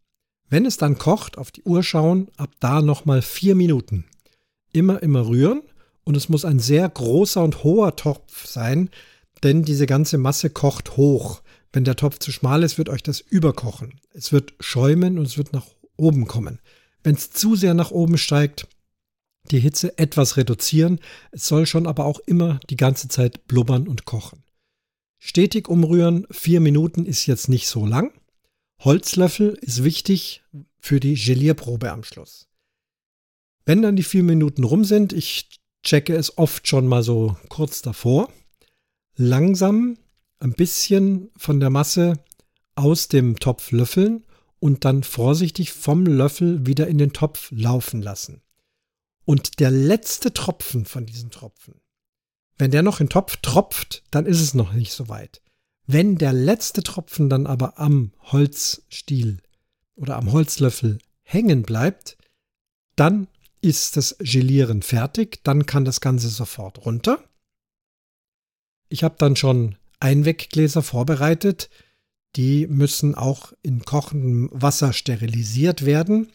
Wenn es dann kocht, auf die Uhr schauen, ab da nochmal vier Minuten. Immer, immer rühren und es muss ein sehr großer und hoher Topf sein, denn diese ganze Masse kocht hoch. Wenn der Topf zu schmal ist, wird euch das überkochen. Es wird schäumen und es wird nach oben kommen. Wenn es zu sehr nach oben steigt, die Hitze etwas reduzieren. Es soll schon aber auch immer die ganze Zeit blubbern und kochen. Stetig umrühren, vier Minuten ist jetzt nicht so lang. Holzlöffel ist wichtig für die Gelierprobe am Schluss. Wenn dann die vier Minuten rum sind, ich checke es oft schon mal so kurz davor, langsam ein bisschen von der Masse aus dem Topf löffeln und dann vorsichtig vom Löffel wieder in den Topf laufen lassen. Und der letzte Tropfen von diesen Tropfen, Wenn der noch in den Topf tropft, dann ist es noch nicht so weit. Wenn der letzte Tropfen dann aber am Holzstiel oder am Holzlöffel hängen bleibt, dann ist das Gelieren fertig, dann kann das Ganze sofort runter. Ich habe dann schon Einweggläser vorbereitet, die müssen auch in kochendem Wasser sterilisiert werden.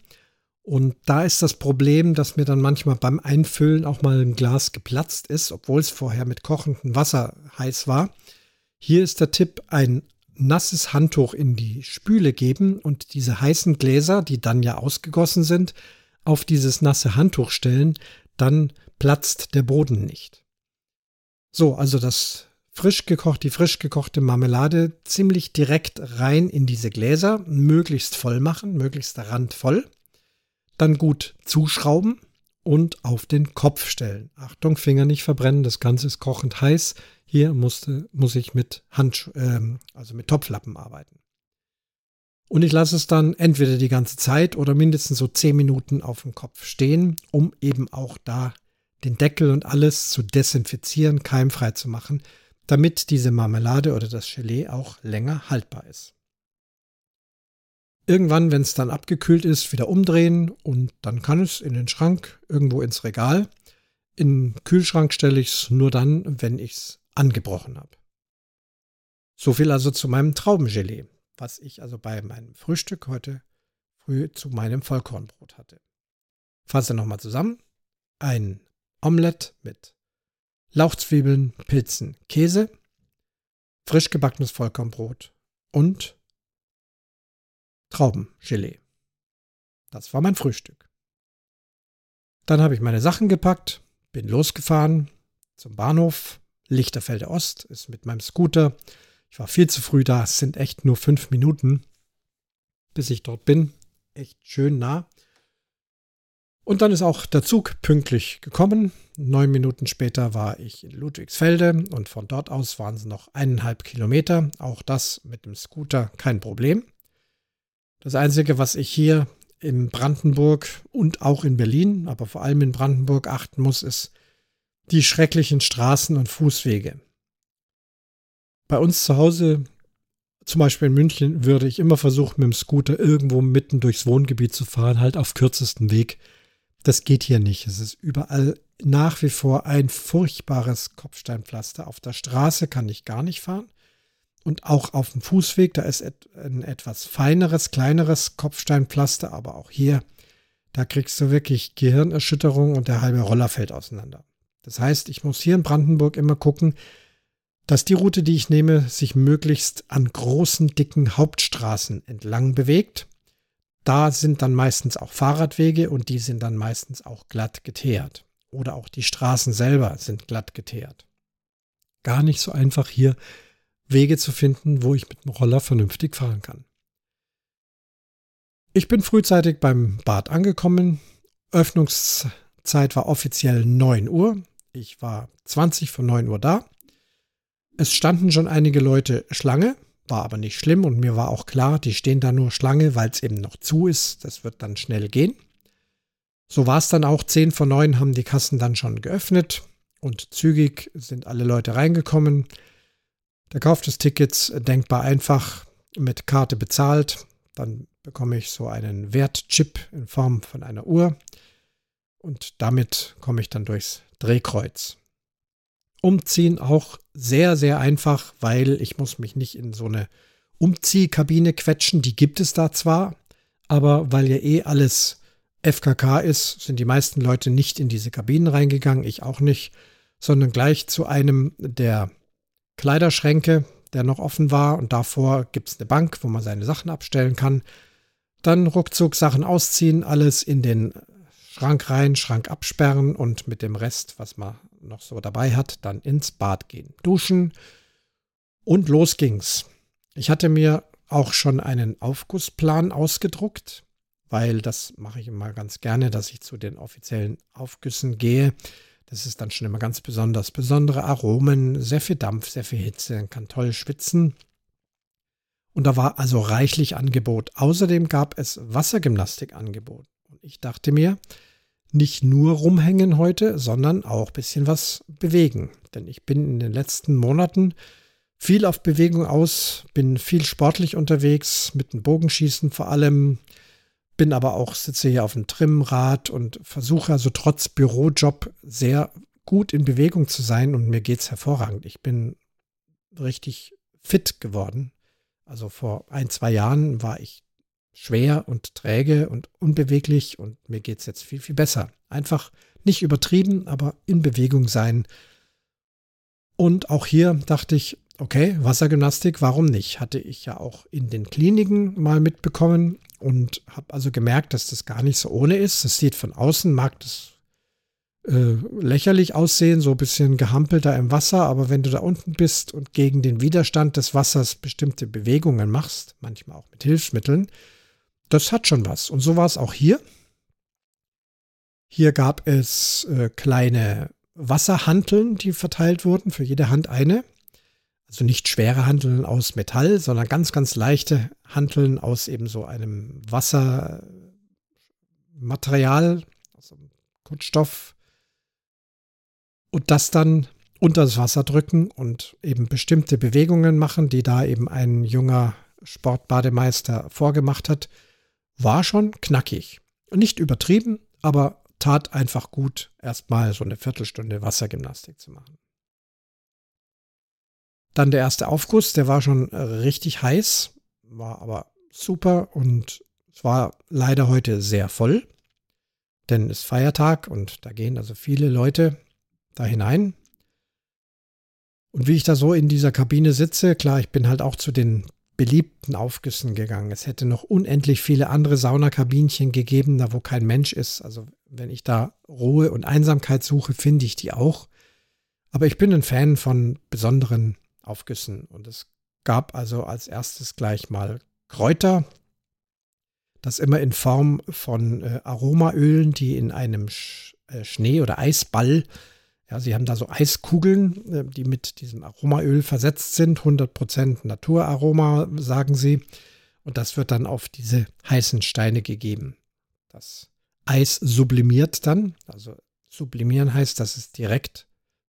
Und da ist das Problem, dass mir dann manchmal beim Einfüllen auch mal ein Glas geplatzt ist, obwohl es vorher mit kochendem Wasser heiß war. Hier ist der Tipp, ein nasses Handtuch in die Spüle geben und diese heißen Gläser, die dann ja ausgegossen sind, auf dieses nasse Handtuch stellen, dann platzt der Boden nicht. So, also das frisch gekocht, die frisch gekochte Marmelade ziemlich direkt rein in diese Gläser, möglichst voll machen, möglichst randvoll. Dann gut zuschrauben und auf den Kopf stellen. Achtung, Finger nicht verbrennen, das Ganze ist kochend heiß. Hier musste, muss ich mit Hand, äh, also mit Topflappen arbeiten. Und ich lasse es dann entweder die ganze Zeit oder mindestens so 10 Minuten auf dem Kopf stehen, um eben auch da den Deckel und alles zu desinfizieren, keimfrei zu machen, damit diese Marmelade oder das Gelee auch länger haltbar ist. Irgendwann, wenn es dann abgekühlt ist, wieder umdrehen und dann kann es in den Schrank, irgendwo ins Regal. In den Kühlschrank stelle ich es nur dann, wenn ich es angebrochen habe. So viel also zu meinem Traubengelee, was ich also bei meinem Frühstück heute früh zu meinem Vollkornbrot hatte. Fasse nochmal zusammen. Ein Omelett mit Lauchzwiebeln, Pilzen, Käse, frisch gebackenes Vollkornbrot und Traubengelee. Das war mein Frühstück. Dann habe ich meine Sachen gepackt, bin losgefahren zum Bahnhof. Lichterfelde Ost ist mit meinem Scooter. Ich war viel zu früh da. Es sind echt nur fünf Minuten, bis ich dort bin. Echt schön nah. Und dann ist auch der Zug pünktlich gekommen. Neun Minuten später war ich in Ludwigsfelde und von dort aus waren es noch eineinhalb Kilometer. Auch das mit dem Scooter kein Problem. Das Einzige, was ich hier in Brandenburg und auch in Berlin, aber vor allem in Brandenburg achten muss, ist die schrecklichen Straßen und Fußwege. Bei uns zu Hause, zum Beispiel in München, würde ich immer versuchen, mit dem Scooter irgendwo mitten durchs Wohngebiet zu fahren, halt auf kürzestem Weg. Das geht hier nicht. Es ist überall nach wie vor ein furchtbares Kopfsteinpflaster. Auf der Straße kann ich gar nicht fahren und auch auf dem Fußweg, da ist ein etwas feineres, kleineres Kopfsteinpflaster, aber auch hier, da kriegst du wirklich Gehirnerschütterung und der halbe Roller fällt auseinander. Das heißt, ich muss hier in Brandenburg immer gucken, dass die Route, die ich nehme, sich möglichst an großen, dicken Hauptstraßen entlang bewegt. Da sind dann meistens auch Fahrradwege und die sind dann meistens auch glatt geteert. Oder auch die Straßen selber sind glatt geteert. Gar nicht so einfach hier Wege zu finden, wo ich mit dem Roller vernünftig fahren kann. Ich bin frühzeitig beim Bad angekommen. Öffnungszeit war offiziell 9 Uhr. Ich war 20 von 9 Uhr da. Es standen schon einige Leute Schlange, war aber nicht schlimm und mir war auch klar, die stehen da nur Schlange, weil es eben noch zu ist. Das wird dann schnell gehen. So war es dann auch. 10 von 9 haben die Kassen dann schon geöffnet und zügig sind alle Leute reingekommen. Der Kauf des Tickets denkbar einfach mit Karte bezahlt. Dann bekomme ich so einen Wertchip in Form von einer Uhr und damit komme ich dann durchs Drehkreuz. Umziehen auch sehr, sehr einfach, weil ich muss mich nicht in so eine Umziehkabine quetschen. Die gibt es da zwar, aber weil ja eh alles FKK ist, sind die meisten Leute nicht in diese Kabinen reingegangen, ich auch nicht, sondern gleich zu einem der Kleiderschränke, der noch offen war und davor gibt es eine Bank, wo man seine Sachen abstellen kann. Dann ruckzuck Sachen ausziehen, alles in den Schrank rein, Schrank absperren und mit dem Rest, was man noch so dabei hat, dann ins Bad gehen. Duschen und los ging's. Ich hatte mir auch schon einen Aufgussplan ausgedruckt, weil das mache ich immer ganz gerne, dass ich zu den offiziellen Aufgüssen gehe. Das ist dann schon immer ganz besonders. Besondere Aromen, sehr viel Dampf, sehr viel Hitze, kann toll schwitzen. Und da war also reichlich Angebot. Außerdem gab es Wassergymnastikangebot. Und ich dachte mir, nicht nur rumhängen heute, sondern auch ein bisschen was bewegen. Denn ich bin in den letzten Monaten viel auf Bewegung aus, bin viel sportlich unterwegs, mit dem Bogenschießen vor allem, bin aber auch, sitze hier auf dem Trimmrad und versuche also trotz Bürojob sehr gut in Bewegung zu sein und mir geht es hervorragend. Ich bin richtig fit geworden. Also vor ein, zwei Jahren war ich schwer und träge und unbeweglich und mir geht es jetzt viel, viel besser. Einfach nicht übertrieben, aber in Bewegung sein. Und auch hier dachte ich, okay, Wassergymnastik, warum nicht? Hatte ich ja auch in den Kliniken mal mitbekommen und habe also gemerkt, dass das gar nicht so ohne ist. Das sieht von außen, mag das äh, lächerlich aussehen, so ein bisschen gehampelt da im Wasser, aber wenn du da unten bist und gegen den Widerstand des Wassers bestimmte Bewegungen machst, manchmal auch mit Hilfsmitteln, das hat schon was. Und so war es auch hier. Hier gab es äh, kleine Wasserhanteln, die verteilt wurden, für jede Hand eine. Also nicht schwere Hanteln aus Metall, sondern ganz, ganz leichte Hanteln aus eben so einem Wassermaterial, aus einem Kunststoff. Und das dann unter das Wasser drücken und eben bestimmte Bewegungen machen, die da eben ein junger Sportbademeister vorgemacht hat war schon knackig. Nicht übertrieben, aber tat einfach gut, erstmal so eine Viertelstunde Wassergymnastik zu machen. Dann der erste Aufguss, der war schon richtig heiß, war aber super und es war leider heute sehr voll, denn es ist Feiertag und da gehen also viele Leute da hinein. Und wie ich da so in dieser Kabine sitze, klar, ich bin halt auch zu den beliebten Aufgüssen gegangen. Es hätte noch unendlich viele andere Saunakabinchen gegeben, da wo kein Mensch ist. Also wenn ich da Ruhe und Einsamkeit suche, finde ich die auch. Aber ich bin ein Fan von besonderen Aufgüssen. Und es gab also als erstes gleich mal Kräuter. Das immer in Form von äh, Aromaölen, die in einem Sch äh, Schnee- oder Eisball ja, sie haben da so Eiskugeln, äh, die mit diesem Aromaöl versetzt sind, 100% Naturaroma, sagen sie. Und das wird dann auf diese heißen Steine gegeben. Das Eis sublimiert dann. Also sublimieren heißt, dass es direkt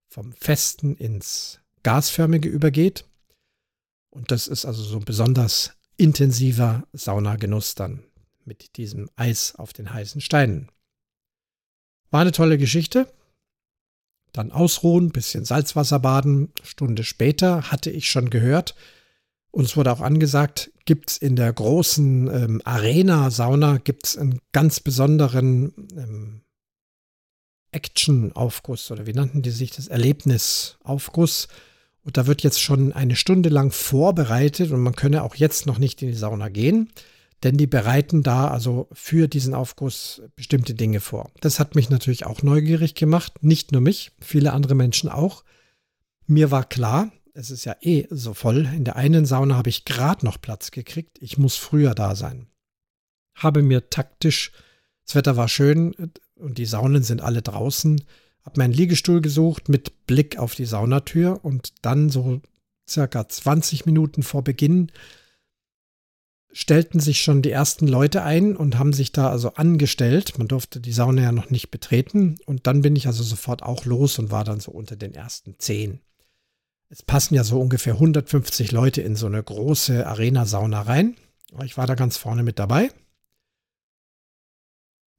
vom Festen ins Gasförmige übergeht. Und das ist also so ein besonders intensiver Saunagenuss dann mit diesem Eis auf den heißen Steinen. War eine tolle Geschichte. Dann ausruhen, bisschen Salzwasser baden. Stunde später hatte ich schon gehört, uns wurde auch angesagt, gibt es in der großen ähm, Arena-Sauna gibt's einen ganz besonderen ähm, Action-Aufguss oder wie nannten die sich das? Erlebnis-Aufguss. Und da wird jetzt schon eine Stunde lang vorbereitet und man könne auch jetzt noch nicht in die Sauna gehen denn die bereiten da also für diesen Aufguss bestimmte Dinge vor. Das hat mich natürlich auch neugierig gemacht, nicht nur mich, viele andere Menschen auch. Mir war klar, es ist ja eh so voll, in der einen Sauna habe ich gerade noch Platz gekriegt, ich muss früher da sein. Habe mir taktisch, das Wetter war schön und die Saunen sind alle draußen, habe meinen Liegestuhl gesucht mit Blick auf die Saunatür und dann so circa 20 Minuten vor Beginn stellten sich schon die ersten Leute ein und haben sich da also angestellt. Man durfte die Sauna ja noch nicht betreten. Und dann bin ich also sofort auch los und war dann so unter den ersten zehn. Es passen ja so ungefähr 150 Leute in so eine große Arena-Sauna rein. Ich war da ganz vorne mit dabei.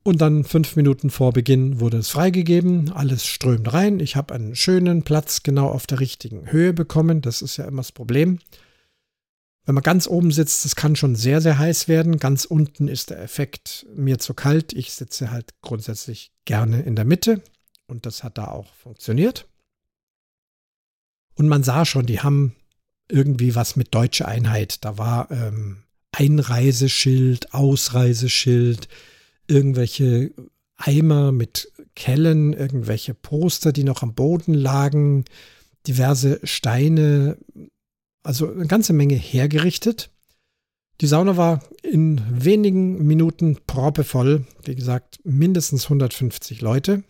Und dann fünf Minuten vor Beginn wurde es freigegeben, alles strömt rein. Ich habe einen schönen Platz genau auf der richtigen Höhe bekommen. Das ist ja immer das Problem. Wenn man ganz oben sitzt, das kann schon sehr, sehr heiß werden. Ganz unten ist der Effekt mir zu kalt. Ich sitze halt grundsätzlich gerne in der Mitte und das hat da auch funktioniert. Und man sah schon, die haben irgendwie was mit deutscher Einheit. Da war ähm, Einreiseschild, Ausreiseschild, irgendwelche Eimer mit Kellen, irgendwelche Poster, die noch am Boden lagen, diverse Steine, also eine ganze Menge hergerichtet. Die Sauna war in wenigen Minuten proppevoll. Wie gesagt, mindestens 150 Leute.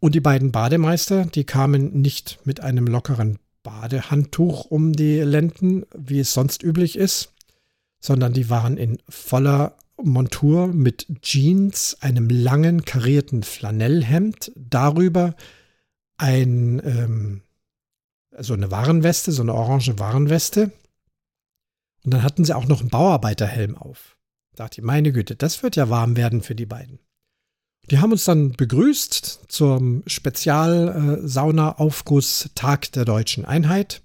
Und die beiden Bademeister, die kamen nicht mit einem lockeren Badehandtuch um die Lenden, wie es sonst üblich ist, sondern die waren in voller Montur mit Jeans, einem langen karierten Flanellhemd, darüber ein, ähm, so eine Warenweste, so eine orange Warenweste. Und dann hatten sie auch noch einen Bauarbeiterhelm auf. Da dachte ich, meine Güte, das wird ja warm werden für die beiden. Die haben uns dann begrüßt zum Spezialsauna-Aufguss Tag der deutschen Einheit.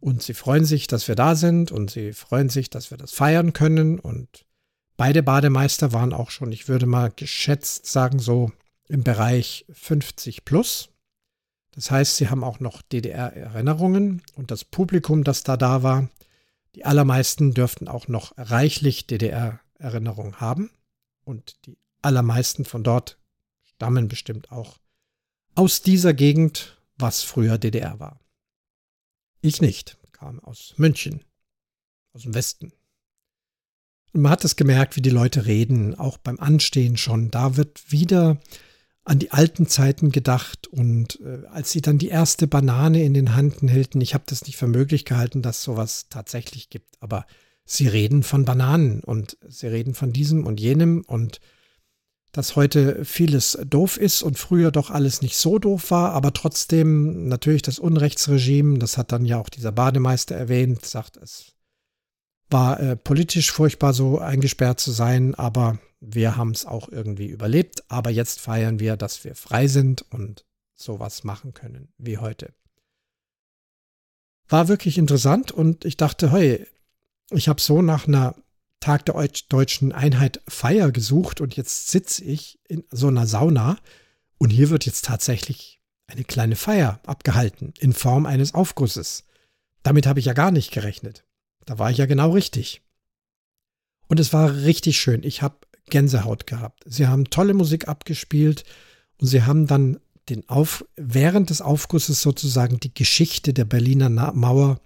Und sie freuen sich, dass wir da sind und sie freuen sich, dass wir das feiern können. Und beide Bademeister waren auch schon, ich würde mal geschätzt sagen, so im Bereich 50 plus. Das heißt, sie haben auch noch DDR-Erinnerungen und das Publikum, das da da war, die allermeisten dürften auch noch reichlich DDR-Erinnerungen haben. Und die allermeisten von dort stammen bestimmt auch aus dieser Gegend, was früher DDR war. Ich nicht, kam aus München, aus dem Westen. Und man hat es gemerkt, wie die Leute reden, auch beim Anstehen schon. Da wird wieder an die alten Zeiten gedacht und äh, als sie dann die erste Banane in den Händen hielten, ich habe das nicht für möglich gehalten, dass sowas tatsächlich gibt, aber sie reden von Bananen und sie reden von diesem und jenem und dass heute vieles doof ist und früher doch alles nicht so doof war, aber trotzdem natürlich das Unrechtsregime, das hat dann ja auch dieser Bademeister erwähnt, sagt, es war äh, politisch furchtbar so eingesperrt zu sein, aber wir haben es auch irgendwie überlebt. Aber jetzt feiern wir, dass wir frei sind und sowas machen können wie heute. War wirklich interessant und ich dachte, hey, ich habe so nach einer Tag der deutschen Einheit Feier gesucht und jetzt sitze ich in so einer Sauna und hier wird jetzt tatsächlich eine kleine Feier abgehalten in Form eines Aufgusses. Damit habe ich ja gar nicht gerechnet. Da war ich ja genau richtig. Und es war richtig schön. Ich habe Gänsehaut gehabt. Sie haben tolle Musik abgespielt und sie haben dann den Auf, während des Aufgusses sozusagen die Geschichte der Berliner Mauer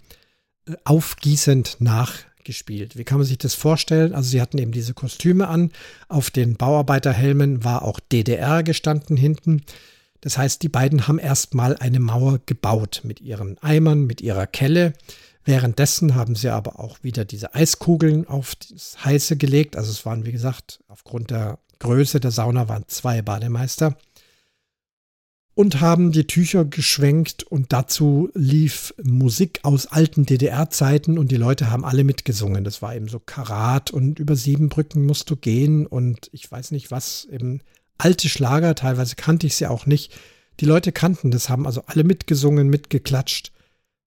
äh, aufgießend nachgespielt gespielt. Wie kann man sich das vorstellen? Also sie hatten eben diese Kostüme an. Auf den Bauarbeiterhelmen war auch DDR gestanden hinten. Das heißt, die beiden haben erstmal eine Mauer gebaut mit ihren Eimern, mit ihrer Kelle. Währenddessen haben sie aber auch wieder diese Eiskugeln auf das Heiße gelegt. Also es waren, wie gesagt, aufgrund der Größe der Sauna waren zwei Bademeister und haben die Tücher geschwenkt und dazu lief Musik aus alten DDR-Zeiten und die Leute haben alle mitgesungen. Das war eben so Karat und über sieben Brücken musst du gehen und ich weiß nicht was, eben alte Schlager, teilweise kannte ich sie auch nicht. Die Leute kannten das, haben also alle mitgesungen, mitgeklatscht.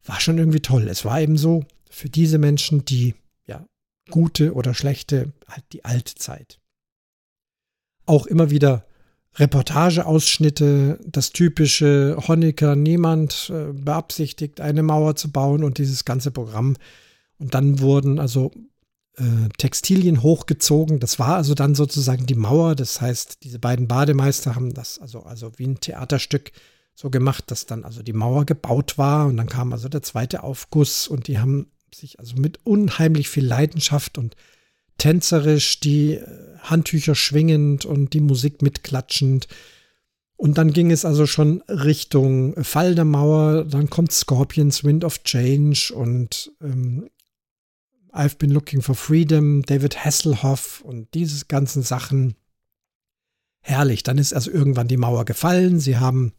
War schon irgendwie toll. Es war eben so für diese Menschen die, ja, gute oder schlechte, halt die alte Zeit. Auch immer wieder Reportageausschnitte, das typische Honecker, niemand äh, beabsichtigt, eine Mauer zu bauen und dieses ganze Programm. Und dann wurden also äh, Textilien hochgezogen. Das war also dann sozusagen die Mauer. Das heißt, diese beiden Bademeister haben das also, also wie ein Theaterstück so gemacht, dass dann also die Mauer gebaut war. Und dann kam also der zweite Aufguss und die haben sich also mit unheimlich viel Leidenschaft und tänzerisch, die äh, Handtücher schwingend und die Musik mitklatschend. Und dann ging es also schon Richtung Fall der Mauer, dann kommt Scorpions, Wind of Change und ähm, I've Been Looking for Freedom, David Hasselhoff und diese ganzen Sachen. Herrlich, dann ist also irgendwann die Mauer gefallen. Sie haben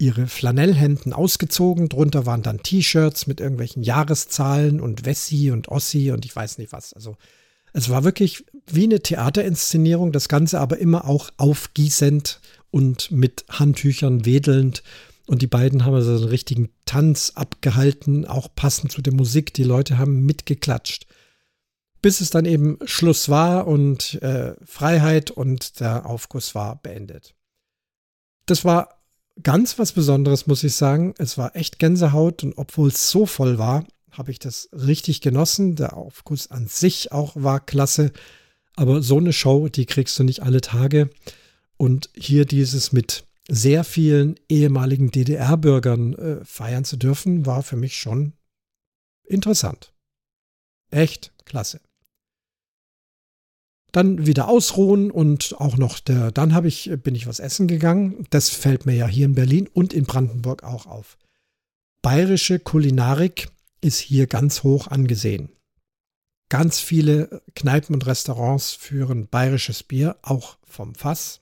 ihre Flanellhemden ausgezogen. Drunter waren dann T-Shirts mit irgendwelchen Jahreszahlen und Wessi und Ossi und ich weiß nicht was. Also es war wirklich wie eine Theaterinszenierung, das Ganze aber immer auch aufgießend und mit Handtüchern wedelnd. Und die beiden haben also einen richtigen Tanz abgehalten, auch passend zu der Musik. Die Leute haben mitgeklatscht. Bis es dann eben Schluss war und äh, Freiheit und der Aufguss war beendet. Das war ganz was Besonderes, muss ich sagen. Es war echt Gänsehaut und obwohl es so voll war, habe ich das richtig genossen. Der Aufguss an sich auch war klasse. Aber so eine Show, die kriegst du nicht alle Tage. Und hier dieses mit sehr vielen ehemaligen DDR-Bürgern äh, feiern zu dürfen, war für mich schon interessant. Echt klasse. Dann wieder ausruhen und auch noch der, dann habe ich, bin ich was essen gegangen. Das fällt mir ja hier in Berlin und in Brandenburg auch auf. Bayerische Kulinarik ist hier ganz hoch angesehen. Ganz viele Kneipen und Restaurants führen bayerisches Bier, auch vom Fass.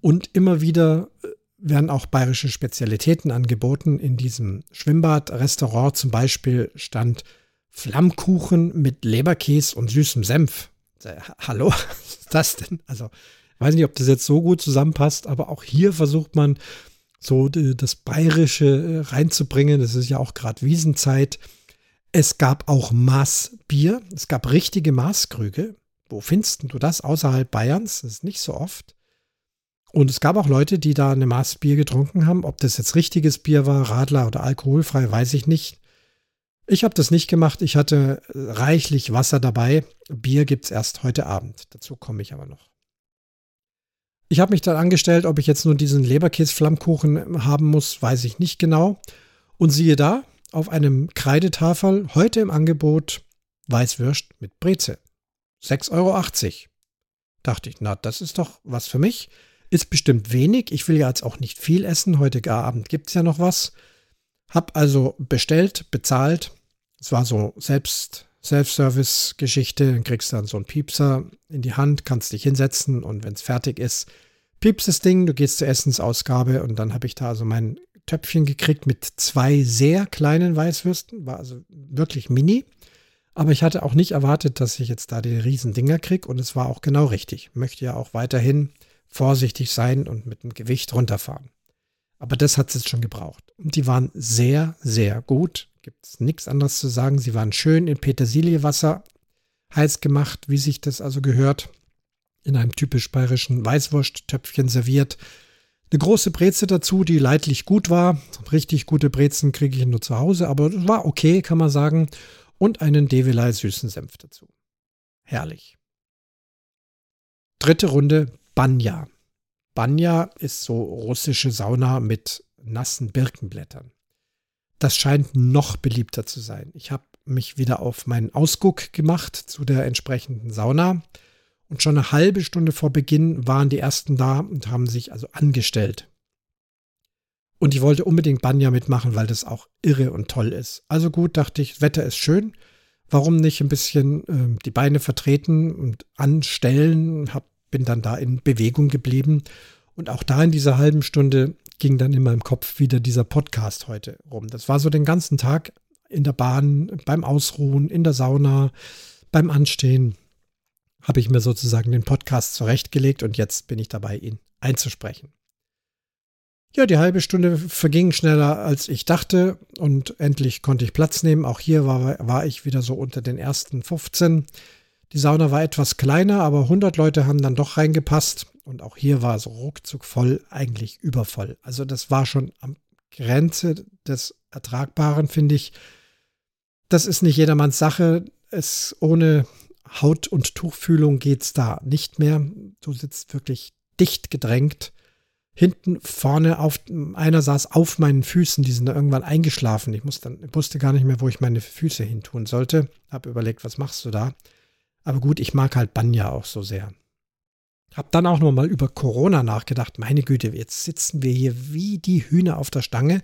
Und immer wieder äh, werden auch bayerische Spezialitäten angeboten. In diesem Schwimmbad-Restaurant zum Beispiel stand Flammkuchen mit Leberkäse und süßem Senf. Äh, hallo, was ist das denn? Also, weiß nicht, ob das jetzt so gut zusammenpasst, aber auch hier versucht man so das Bayerische äh, reinzubringen. Das ist ja auch gerade Wiesenzeit. Es gab auch Maßbier. Es gab richtige Maßkrüge. Wo findest du das außerhalb Bayerns? Das ist nicht so oft. Und es gab auch Leute, die da eine Maßbier getrunken haben. Ob das jetzt richtiges Bier war, Radler oder alkoholfrei, weiß ich nicht. Ich habe das nicht gemacht. Ich hatte reichlich Wasser dabei. Bier gibt es erst heute Abend. Dazu komme ich aber noch. Ich habe mich dann angestellt, ob ich jetzt nur diesen Leberkäse-Flammkuchen haben muss, weiß ich nicht genau. Und siehe da, auf einem Kreidetafel heute im Angebot Weißwürst mit Breze. 6,80 Euro. Dachte ich, na, das ist doch was für mich. Ist bestimmt wenig. Ich will ja jetzt auch nicht viel essen. Heute Abend gibt es ja noch was. Hab also bestellt, bezahlt. Es war so selbst Self-Service-Geschichte. Dann kriegst du dann so einen Piepser in die Hand, kannst dich hinsetzen und wenn es fertig ist, piepst das Ding, du gehst zur Essensausgabe und dann habe ich da also mein Töpfchen gekriegt mit zwei sehr kleinen Weißwürsten, war also wirklich mini. Aber ich hatte auch nicht erwartet, dass ich jetzt da die riesen Dinger kriege und es war auch genau richtig. Ich möchte ja auch weiterhin vorsichtig sein und mit dem Gewicht runterfahren. Aber das hat es jetzt schon gebraucht. Und die waren sehr, sehr gut. Gibt es nichts anderes zu sagen. Sie waren schön in Petersiliewasser heiß gemacht, wie sich das also gehört. In einem typisch bayerischen Weißwursttöpfchen serviert. Eine große Breze dazu, die leidlich gut war. Richtig gute Brezen kriege ich nur zu Hause, aber war okay, kann man sagen. Und einen Devilei süßen Senf dazu. Herrlich. Dritte Runde Banya. Banya ist so russische Sauna mit nassen Birkenblättern. Das scheint noch beliebter zu sein. Ich habe mich wieder auf meinen Ausguck gemacht zu der entsprechenden Sauna. Und schon eine halbe Stunde vor Beginn waren die ersten da und haben sich also angestellt. Und ich wollte unbedingt Banja mitmachen, weil das auch irre und toll ist. Also gut, dachte ich, Wetter ist schön. Warum nicht ein bisschen äh, die Beine vertreten und anstellen? Hab, bin dann da in Bewegung geblieben. Und auch da in dieser halben Stunde ging dann in meinem Kopf wieder dieser Podcast heute rum. Das war so den ganzen Tag in der Bahn, beim Ausruhen, in der Sauna, beim Anstehen habe ich mir sozusagen den Podcast zurechtgelegt und jetzt bin ich dabei, ihn einzusprechen. Ja, die halbe Stunde verging schneller, als ich dachte und endlich konnte ich Platz nehmen. Auch hier war, war ich wieder so unter den ersten 15. Die Sauna war etwas kleiner, aber 100 Leute haben dann doch reingepasst und auch hier war es ruckzuck voll, eigentlich übervoll. Also das war schon am Grenze des Ertragbaren, finde ich. Das ist nicht jedermanns Sache. Es ohne Haut- und Tuchfühlung geht es da nicht mehr. Du sitzt wirklich dicht gedrängt. Hinten, vorne, auf, einer saß auf meinen Füßen, die sind da irgendwann eingeschlafen. Ich, muss dann, wusste gar nicht mehr, wo ich meine Füße hin tun sollte. Hab überlegt, was machst du da? Aber gut, ich mag halt Banja auch so sehr. Hab dann auch noch mal über Corona nachgedacht. Meine Güte, jetzt sitzen wir hier wie die Hühner auf der Stange.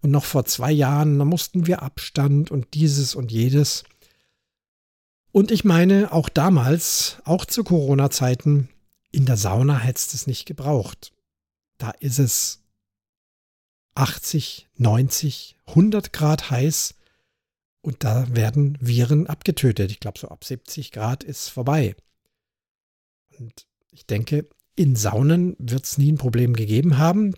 Und noch vor zwei Jahren, da mussten wir Abstand und dieses und jedes. Und ich meine, auch damals, auch zu Corona-Zeiten, in der Sauna hättest es nicht gebraucht. Da ist es 80, 90, 100 Grad heiß und da werden Viren abgetötet. Ich glaube, so ab 70 Grad ist vorbei. Und ich denke, in Saunen wird es nie ein Problem gegeben haben.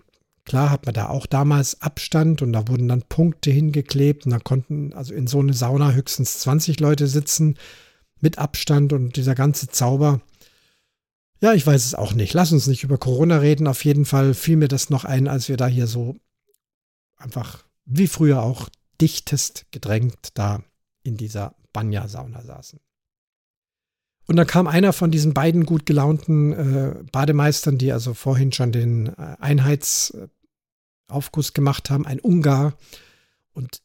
Klar hat man da auch damals Abstand und da wurden dann Punkte hingeklebt und da konnten also in so eine Sauna höchstens 20 Leute sitzen mit Abstand und dieser ganze Zauber. Ja, ich weiß es auch nicht. Lass uns nicht über Corona reden. Auf jeden Fall fiel mir das noch ein, als wir da hier so einfach wie früher auch dichtest gedrängt da in dieser Banya-Sauna saßen. Und dann kam einer von diesen beiden gut gelaunten äh, Bademeistern, die also vorhin schon den äh, Einheitsaufguss gemacht haben, ein Ungar. Und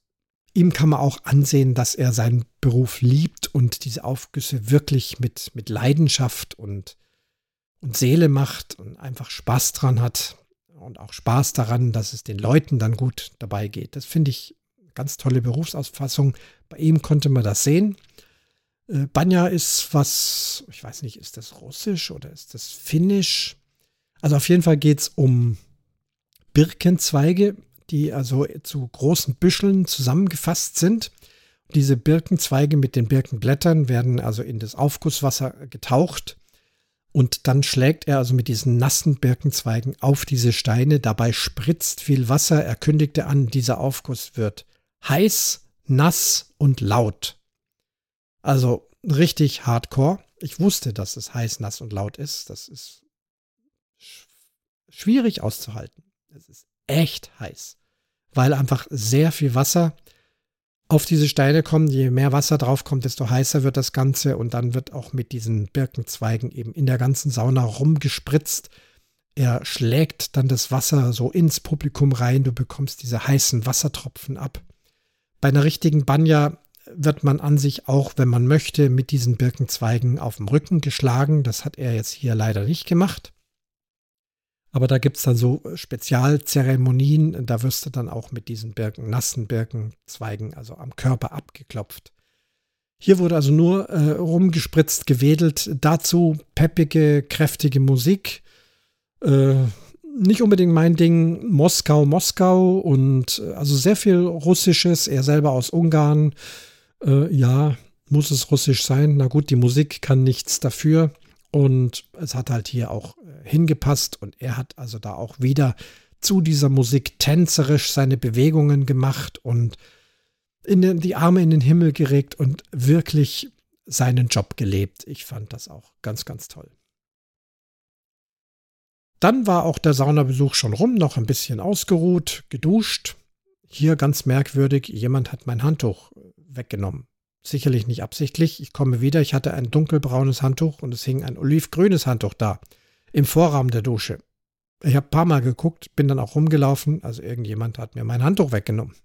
ihm kann man auch ansehen, dass er seinen Beruf liebt und diese Aufgüsse wirklich mit, mit Leidenschaft und, und Seele macht und einfach Spaß dran hat und auch Spaß daran, dass es den Leuten dann gut dabei geht. Das finde ich ganz tolle Berufsausfassung. Bei ihm konnte man das sehen. Äh, Banja ist was, ich weiß nicht, ist das russisch oder ist das finnisch? Also auf jeden Fall geht es um Birkenzweige, die also zu großen Büscheln zusammengefasst sind. Diese Birkenzweige mit den Birkenblättern werden also in das Aufgusswasser getaucht und dann schlägt er also mit diesen nassen Birkenzweigen auf diese Steine. Dabei spritzt viel Wasser. Er kündigte an, dieser Aufguss wird heiß, nass und laut. Also richtig hardcore. Ich wusste, dass es heiß, nass und laut ist. Das ist schwierig auszuhalten. Es ist echt heiß, weil einfach sehr viel Wasser auf diese Steine kommt. Je mehr Wasser drauf kommt, desto heißer wird das Ganze und dann wird auch mit diesen Birkenzweigen eben in der ganzen Sauna rumgespritzt. Er schlägt dann das Wasser so ins Publikum rein. Du bekommst diese heißen Wassertropfen ab. Bei einer richtigen Banja wird man an sich auch, wenn man möchte, mit diesen Birkenzweigen auf dem Rücken geschlagen. Das hat er jetzt hier leider nicht gemacht. Aber da gibt es dann so Spezialzeremonien, da wirst du dann auch mit diesen Birken, nassen Birkenzweigen, also am Körper abgeklopft. Hier wurde also nur äh, rumgespritzt, gewedelt. Dazu peppige, kräftige Musik. Äh, nicht unbedingt mein Ding. Moskau, Moskau und äh, also sehr viel Russisches. Er selber aus Ungarn. Äh, ja, muss es russisch sein. Na gut, die Musik kann nichts dafür. Und es hat halt hier auch äh, hingepasst und er hat also da auch wieder zu dieser Musik tänzerisch seine Bewegungen gemacht und in den, die Arme in den Himmel geregt und wirklich seinen Job gelebt. Ich fand das auch ganz, ganz toll. Dann war auch der Saunabesuch schon rum, noch ein bisschen ausgeruht, geduscht. Hier ganz merkwürdig, jemand hat mein Handtuch weggenommen sicherlich nicht absichtlich. Ich komme wieder, ich hatte ein dunkelbraunes Handtuch und es hing ein olivgrünes Handtuch da, im Vorraum der Dusche. Ich habe ein paar Mal geguckt, bin dann auch rumgelaufen, also irgendjemand hat mir mein Handtuch weggenommen.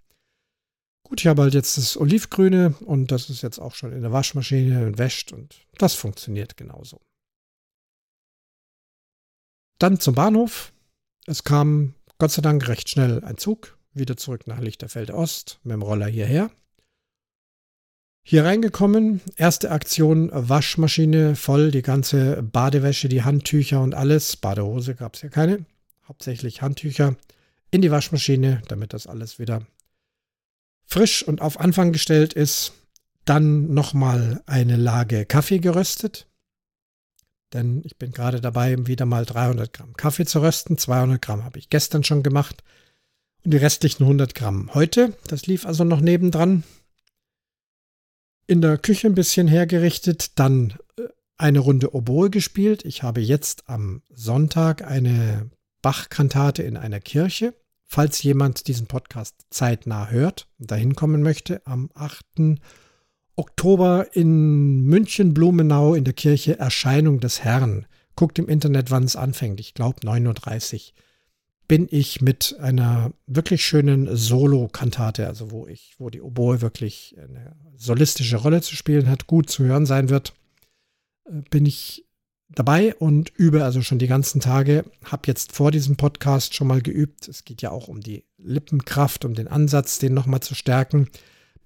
Gut, ich habe halt jetzt das Olivgrüne und das ist jetzt auch schon in der Waschmaschine und wäscht und das funktioniert genauso. Dann zum Bahnhof. Es kam Gott sei Dank recht schnell ein Zug, wieder zurück nach Lichterfelde Ost, mit dem Roller hierher. Hier reingekommen, erste Aktion Waschmaschine voll, die ganze Badewäsche, die Handtücher und alles. Badehose gab es ja keine, hauptsächlich Handtücher in die Waschmaschine, damit das alles wieder frisch und auf Anfang gestellt ist. Dann nochmal eine Lage Kaffee geröstet, denn ich bin gerade dabei, wieder mal 300 Gramm Kaffee zu rösten. 200 Gramm habe ich gestern schon gemacht und die restlichen 100 Gramm heute. Das lief also noch nebendran in der Küche ein bisschen hergerichtet, dann äh, eine Runde Oboe gespielt. Ich habe jetzt am Sonntag eine Bach-Kantate in einer Kirche. Falls jemand diesen Podcast zeitnah hört und dahin kommen möchte, am 8. Oktober in München Blumenau in der Kirche Erscheinung des Herrn. Guckt im Internet, wann es anfängt. Ich glaube 9.30 Uhr bin ich mit einer wirklich schönen Solo-Kantate, also wo ich, wo die Oboe wirklich eine solistische Rolle zu spielen hat, gut zu hören sein wird, äh, bin ich dabei und übe also schon die ganzen Tage. Habe jetzt vor diesem Podcast schon mal geübt. Es geht ja auch um die Lippenkraft, um den Ansatz, den nochmal zu stärken.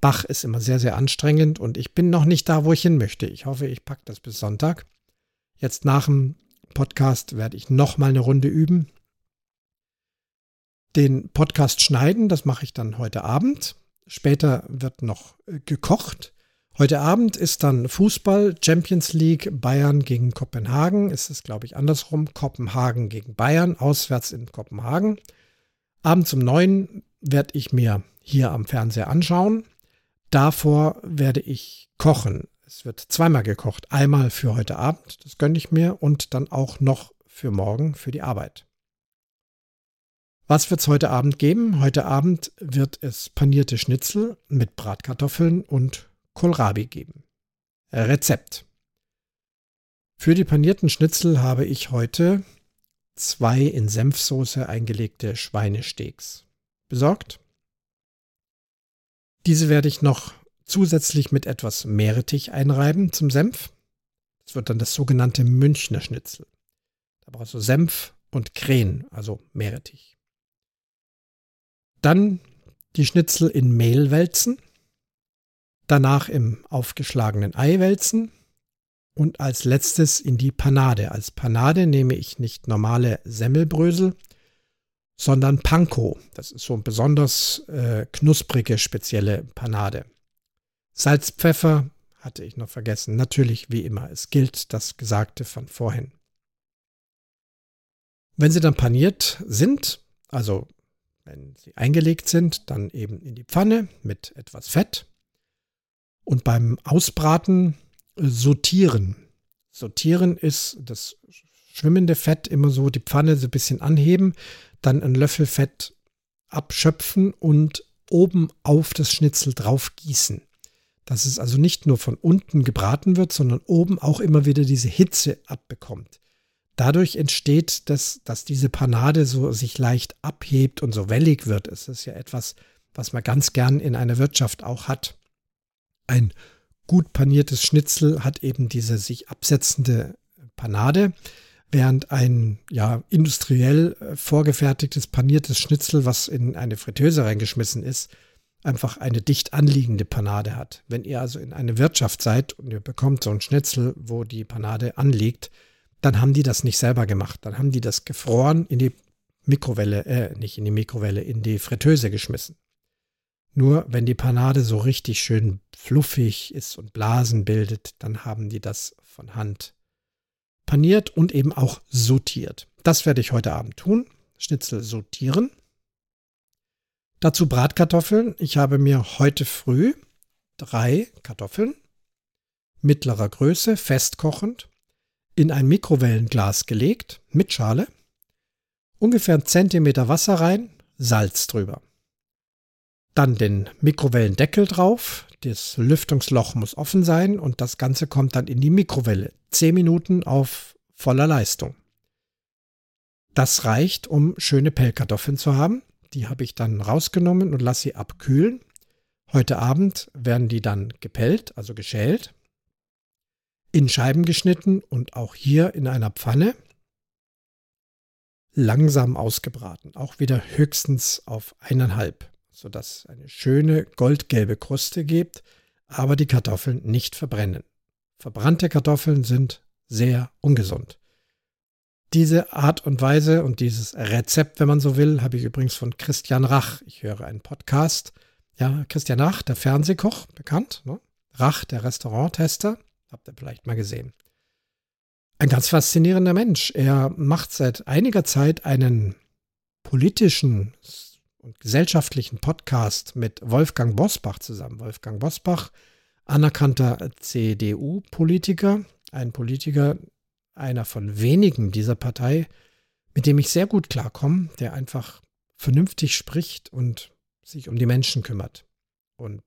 Bach ist immer sehr, sehr anstrengend und ich bin noch nicht da, wo ich hin möchte. Ich hoffe, ich packe das bis Sonntag. Jetzt nach dem Podcast werde ich nochmal eine Runde üben den Podcast schneiden. Das mache ich dann heute Abend. Später wird noch äh, gekocht. Heute Abend ist dann Fußball, Champions League, Bayern gegen Kopenhagen. Es ist, glaube ich, andersrum. Kopenhagen gegen Bayern, auswärts in Kopenhagen. Abends um neun werde ich mir hier am Fernseher anschauen. Davor werde ich kochen. Es wird zweimal gekocht. Einmal für heute Abend, das gönne ich mir, und dann auch noch für morgen für die Arbeit. Was wird es heute Abend geben? Heute Abend wird es panierte Schnitzel mit Bratkartoffeln und Kohlrabi geben. Rezept. Für die panierten Schnitzel habe ich heute zwei in Senfsoße eingelegte Schweinesteaks besorgt. Diese werde ich noch zusätzlich mit etwas Meerrettich einreiben zum Senf. Das wird dann das sogenannte Münchner Schnitzel. Da brauchst du Senf und Krähen, also Meerrettich. Dann die Schnitzel in Mehl wälzen. Danach im aufgeschlagenen Ei wälzen und als letztes in die Panade. Als Panade nehme ich nicht normale Semmelbrösel, sondern Panko. Das ist so eine besonders äh, knusprige, spezielle Panade. Salz, Pfeffer hatte ich noch vergessen. Natürlich, wie immer, es gilt das Gesagte von vorhin. Wenn sie dann paniert sind, also wenn sie eingelegt sind, dann eben in die Pfanne mit etwas Fett und beim Ausbraten sortieren. Sortieren ist das schwimmende Fett immer so die Pfanne so ein bisschen anheben, dann einen Löffel Fett abschöpfen und oben auf das Schnitzel drauf gießen. Dass es also nicht nur von unten gebraten wird, sondern oben auch immer wieder diese Hitze abbekommt. Dadurch entsteht das, dass diese Panade so sich leicht abhebt und so wellig wird. Es ist ja etwas, was man ganz gern in einer Wirtschaft auch hat. Ein gut paniertes Schnitzel hat eben diese sich absetzende Panade, während ein ja industriell äh, vorgefertigtes paniertes Schnitzel, was in eine Fritteuse reingeschmissen ist, einfach eine dicht anliegende Panade hat. Wenn ihr also in eine Wirtschaft seid und ihr bekommt so ein Schnitzel, wo die Panade anliegt, dann haben die das nicht selber gemacht. Dann haben die das gefroren in die Mikrowelle, äh, nicht in die Mikrowelle, in die Fritteuse geschmissen. Nur wenn die Panade so richtig schön fluffig ist und Blasen bildet, dann haben die das von Hand paniert und eben auch sortiert. Das werde ich heute Abend tun. Schnitzel sortieren. Dazu Bratkartoffeln. Ich habe mir heute früh drei Kartoffeln mittlerer Größe, festkochend, in ein Mikrowellenglas gelegt mit Schale, ungefähr einen Zentimeter Wasser rein, Salz drüber. Dann den Mikrowellendeckel drauf. Das Lüftungsloch muss offen sein und das Ganze kommt dann in die Mikrowelle. Zehn Minuten auf voller Leistung. Das reicht, um schöne Pellkartoffeln zu haben. Die habe ich dann rausgenommen und lasse sie abkühlen. Heute Abend werden die dann gepellt, also geschält, in Scheiben geschnitten und auch hier in einer Pfanne langsam ausgebraten. Auch wieder höchstens auf eineinhalb sodass es eine schöne goldgelbe Kruste gibt, aber die Kartoffeln nicht verbrennen. Verbrannte Kartoffeln sind sehr ungesund. Diese Art und Weise und dieses Rezept, wenn man so will, habe ich übrigens von Christian Rach. Ich höre einen Podcast. Ja, Christian Rach, der Fernsehkoch, bekannt. Ne? Rach, der Restauranttester. Habt ihr vielleicht mal gesehen. Ein ganz faszinierender Mensch. Er macht seit einiger Zeit einen politischen und gesellschaftlichen Podcast mit Wolfgang Bosbach zusammen. Wolfgang Bosbach, anerkannter CDU-Politiker, ein Politiker, einer von wenigen dieser Partei, mit dem ich sehr gut klarkomme, der einfach vernünftig spricht und sich um die Menschen kümmert und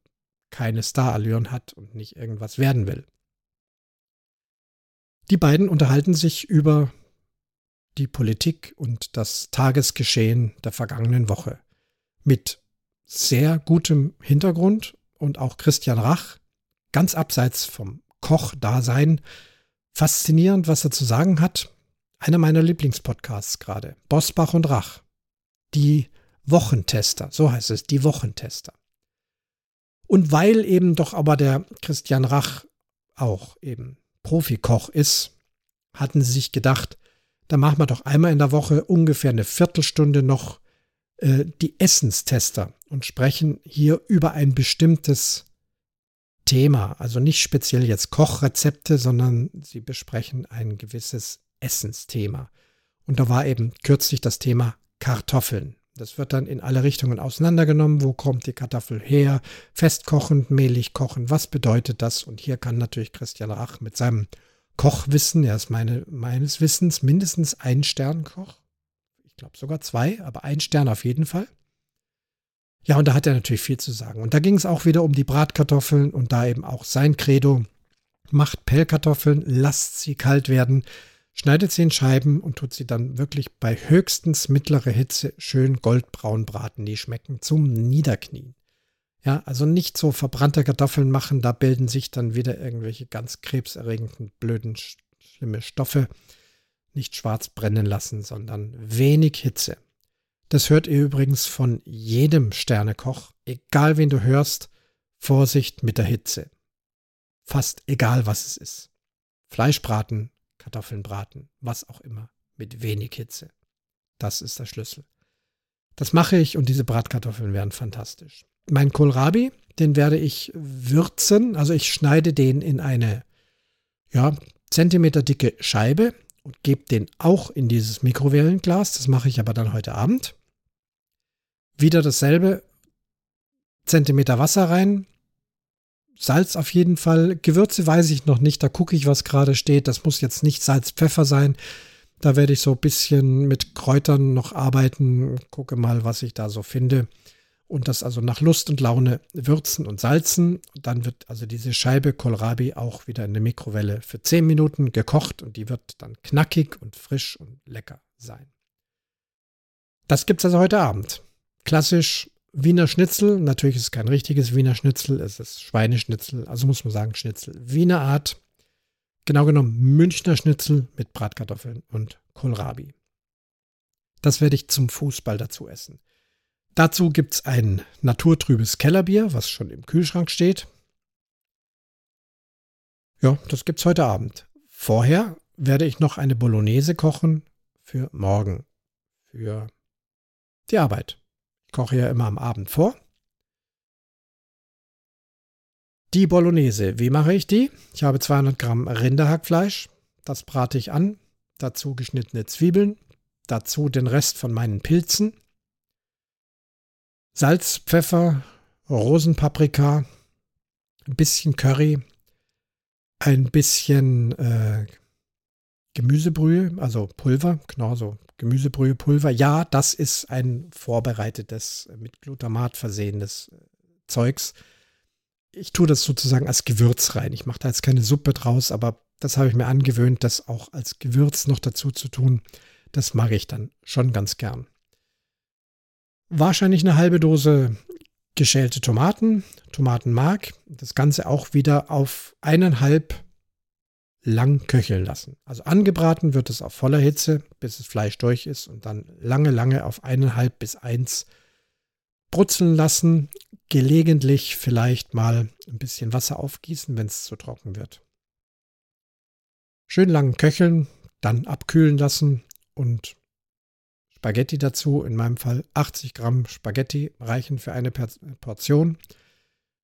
keine Starallüren hat und nicht irgendwas werden will. Die beiden unterhalten sich über die Politik und das Tagesgeschehen der vergangenen Woche mit sehr gutem Hintergrund und auch Christian Rach, ganz abseits vom Koch-Dasein, faszinierend, was er zu sagen hat. Einer meiner Lieblingspodcasts gerade. Bosbach und Rach. Die Wochentester, so heißt es, die Wochentester. Und weil eben doch aber der Christian Rach auch eben Profikoch ist, hatten sie sich gedacht, da machen wir doch einmal in der Woche ungefähr eine Viertelstunde noch äh, die Essenstester und sprechen hier über ein bestimmtes Thema. Also nicht speziell jetzt Kochrezepte, sondern sie besprechen ein gewisses Essensthema. Und da war eben kürzlich das Thema Kartoffeln. Das wird dann in alle Richtungen auseinandergenommen. Wo kommt die Kartoffel her? Festkochend, mehlig kochen. Was bedeutet das? Und hier kann natürlich Christian Rach mit seinem Kochwissen, er ist meine, meines Wissens mindestens ein Sternkoch, ich glaube sogar zwei, aber ein Stern auf jeden Fall. Ja, und da hat er natürlich viel zu sagen. Und da ging es auch wieder um die Bratkartoffeln und da eben auch sein Credo. Macht Pellkartoffeln, lasst sie kalt werden, schneidet sie in Scheiben und tut sie dann wirklich bei höchstens mittlerer Hitze schön goldbraun braten. Die schmecken zum Niederknien. Ja, also nicht so verbrannte Kartoffeln machen, da bilden sich dann wieder irgendwelche ganz krebserregenden, blöden, schlimme Stoffe nicht schwarz brennen lassen, sondern wenig Hitze. Das hört ihr übrigens von jedem Sternekoch, egal wen du hörst, Vorsicht mit der Hitze. Fast egal, was es ist. Fleisch braten, Kartoffeln braten, was auch immer. Mit wenig Hitze. Das ist der Schlüssel. Das mache ich und diese Bratkartoffeln werden fantastisch. Mein Kohlrabi, den werde ich würzen. Also ich schneide den in eine ja, Zentimeter dicke Scheibe und gebe den auch in dieses Mikrowellenglas. Das mache ich aber dann heute Abend. Wieder dasselbe. Zentimeter Wasser rein. Salz auf jeden Fall. Gewürze weiß ich noch nicht. Da gucke ich, was gerade steht. Das muss jetzt nicht Salz, Pfeffer sein. Da werde ich so ein bisschen mit Kräutern noch arbeiten. Gucke mal, was ich da so finde. Und das also nach Lust und Laune würzen und salzen. dann wird also diese Scheibe Kohlrabi auch wieder in der Mikrowelle für 10 Minuten gekocht und die wird dann knackig und frisch und lecker sein. Das gibt es also heute Abend. Klassisch Wiener Schnitzel. Natürlich ist es kein richtiges Wiener Schnitzel, es ist Schweineschnitzel, also muss man sagen Schnitzel. Wiener Art Genau genommen Münchner Schnitzel mit Bratkartoffeln und Kohlrabi. Das werde ich zum Fußball dazu essen. Dazu gibt es ein naturtrübes Kellerbier, was schon im Kühlschrank steht. Ja, das gibt es heute Abend. Vorher werde ich noch eine Bolognese kochen für morgen, für die Arbeit. Ich koche ja immer am Abend vor Die Bolognese, wie mache ich die? Ich habe 200 Gramm Rinderhackfleisch, das brate ich an, dazu geschnittene Zwiebeln, dazu den Rest von meinen Pilzen, Salz, Pfeffer, Rosenpaprika, ein bisschen Curry, ein bisschen äh, Gemüsebrühe, also Pulver, genau so Gemüsebrühe, Pulver. Ja, das ist ein vorbereitetes, mit Glutamat versehenes äh, Zeugs ich tue das sozusagen als Gewürz rein. Ich mache da jetzt keine Suppe draus, aber das habe ich mir angewöhnt, das auch als Gewürz noch dazu zu tun. Das mag ich dann schon ganz gern. Wahrscheinlich eine halbe Dose geschälte Tomaten, Tomatenmark. Das Ganze auch wieder auf eineinhalb lang köcheln lassen. Also angebraten wird es auf voller Hitze, bis das Fleisch durch ist und dann lange, lange auf eineinhalb bis eins brutzeln lassen, gelegentlich vielleicht mal ein bisschen Wasser aufgießen, wenn es zu trocken wird. Schön lang köcheln, dann abkühlen lassen und Spaghetti dazu. In meinem Fall 80 Gramm Spaghetti reichen für eine Portion.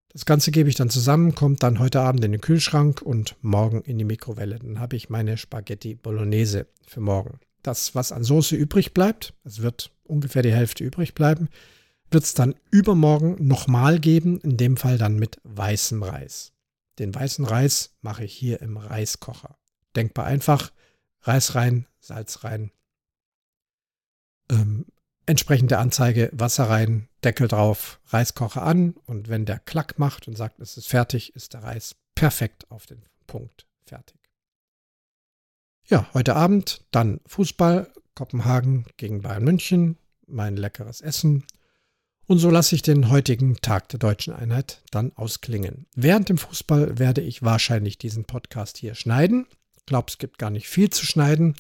Das Ganze gebe ich dann zusammen, kommt dann heute Abend in den Kühlschrank und morgen in die Mikrowelle. Dann habe ich meine Spaghetti Bolognese für morgen. Das, was an Soße übrig bleibt, es wird ungefähr die Hälfte übrig bleiben, wird es dann übermorgen nochmal geben, in dem Fall dann mit weißem Reis. Den weißen Reis mache ich hier im Reiskocher. Denkbar einfach, Reis rein, Salz rein, ähm, entsprechende Anzeige, Wasser rein, Deckel drauf, Reiskocher an und wenn der Klack macht und sagt, es ist fertig, ist der Reis perfekt auf den Punkt fertig. Ja, heute Abend dann Fußball, Kopenhagen gegen Bayern München, mein leckeres Essen und so lasse ich den heutigen Tag der deutschen Einheit dann ausklingen. Während dem Fußball werde ich wahrscheinlich diesen Podcast hier schneiden. Ich glaube, es gibt gar nicht viel zu schneiden,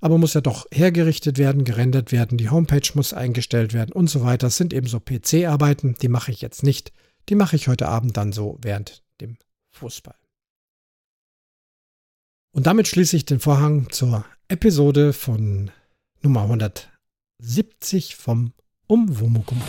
aber muss ja doch hergerichtet werden, gerendert werden, die Homepage muss eingestellt werden und so weiter. Das sind eben so PC-Arbeiten, die mache ich jetzt nicht. Die mache ich heute Abend dann so während dem Fußball. Und damit schließe ich den Vorhang zur Episode von Nummer 170 vom Umwomukum.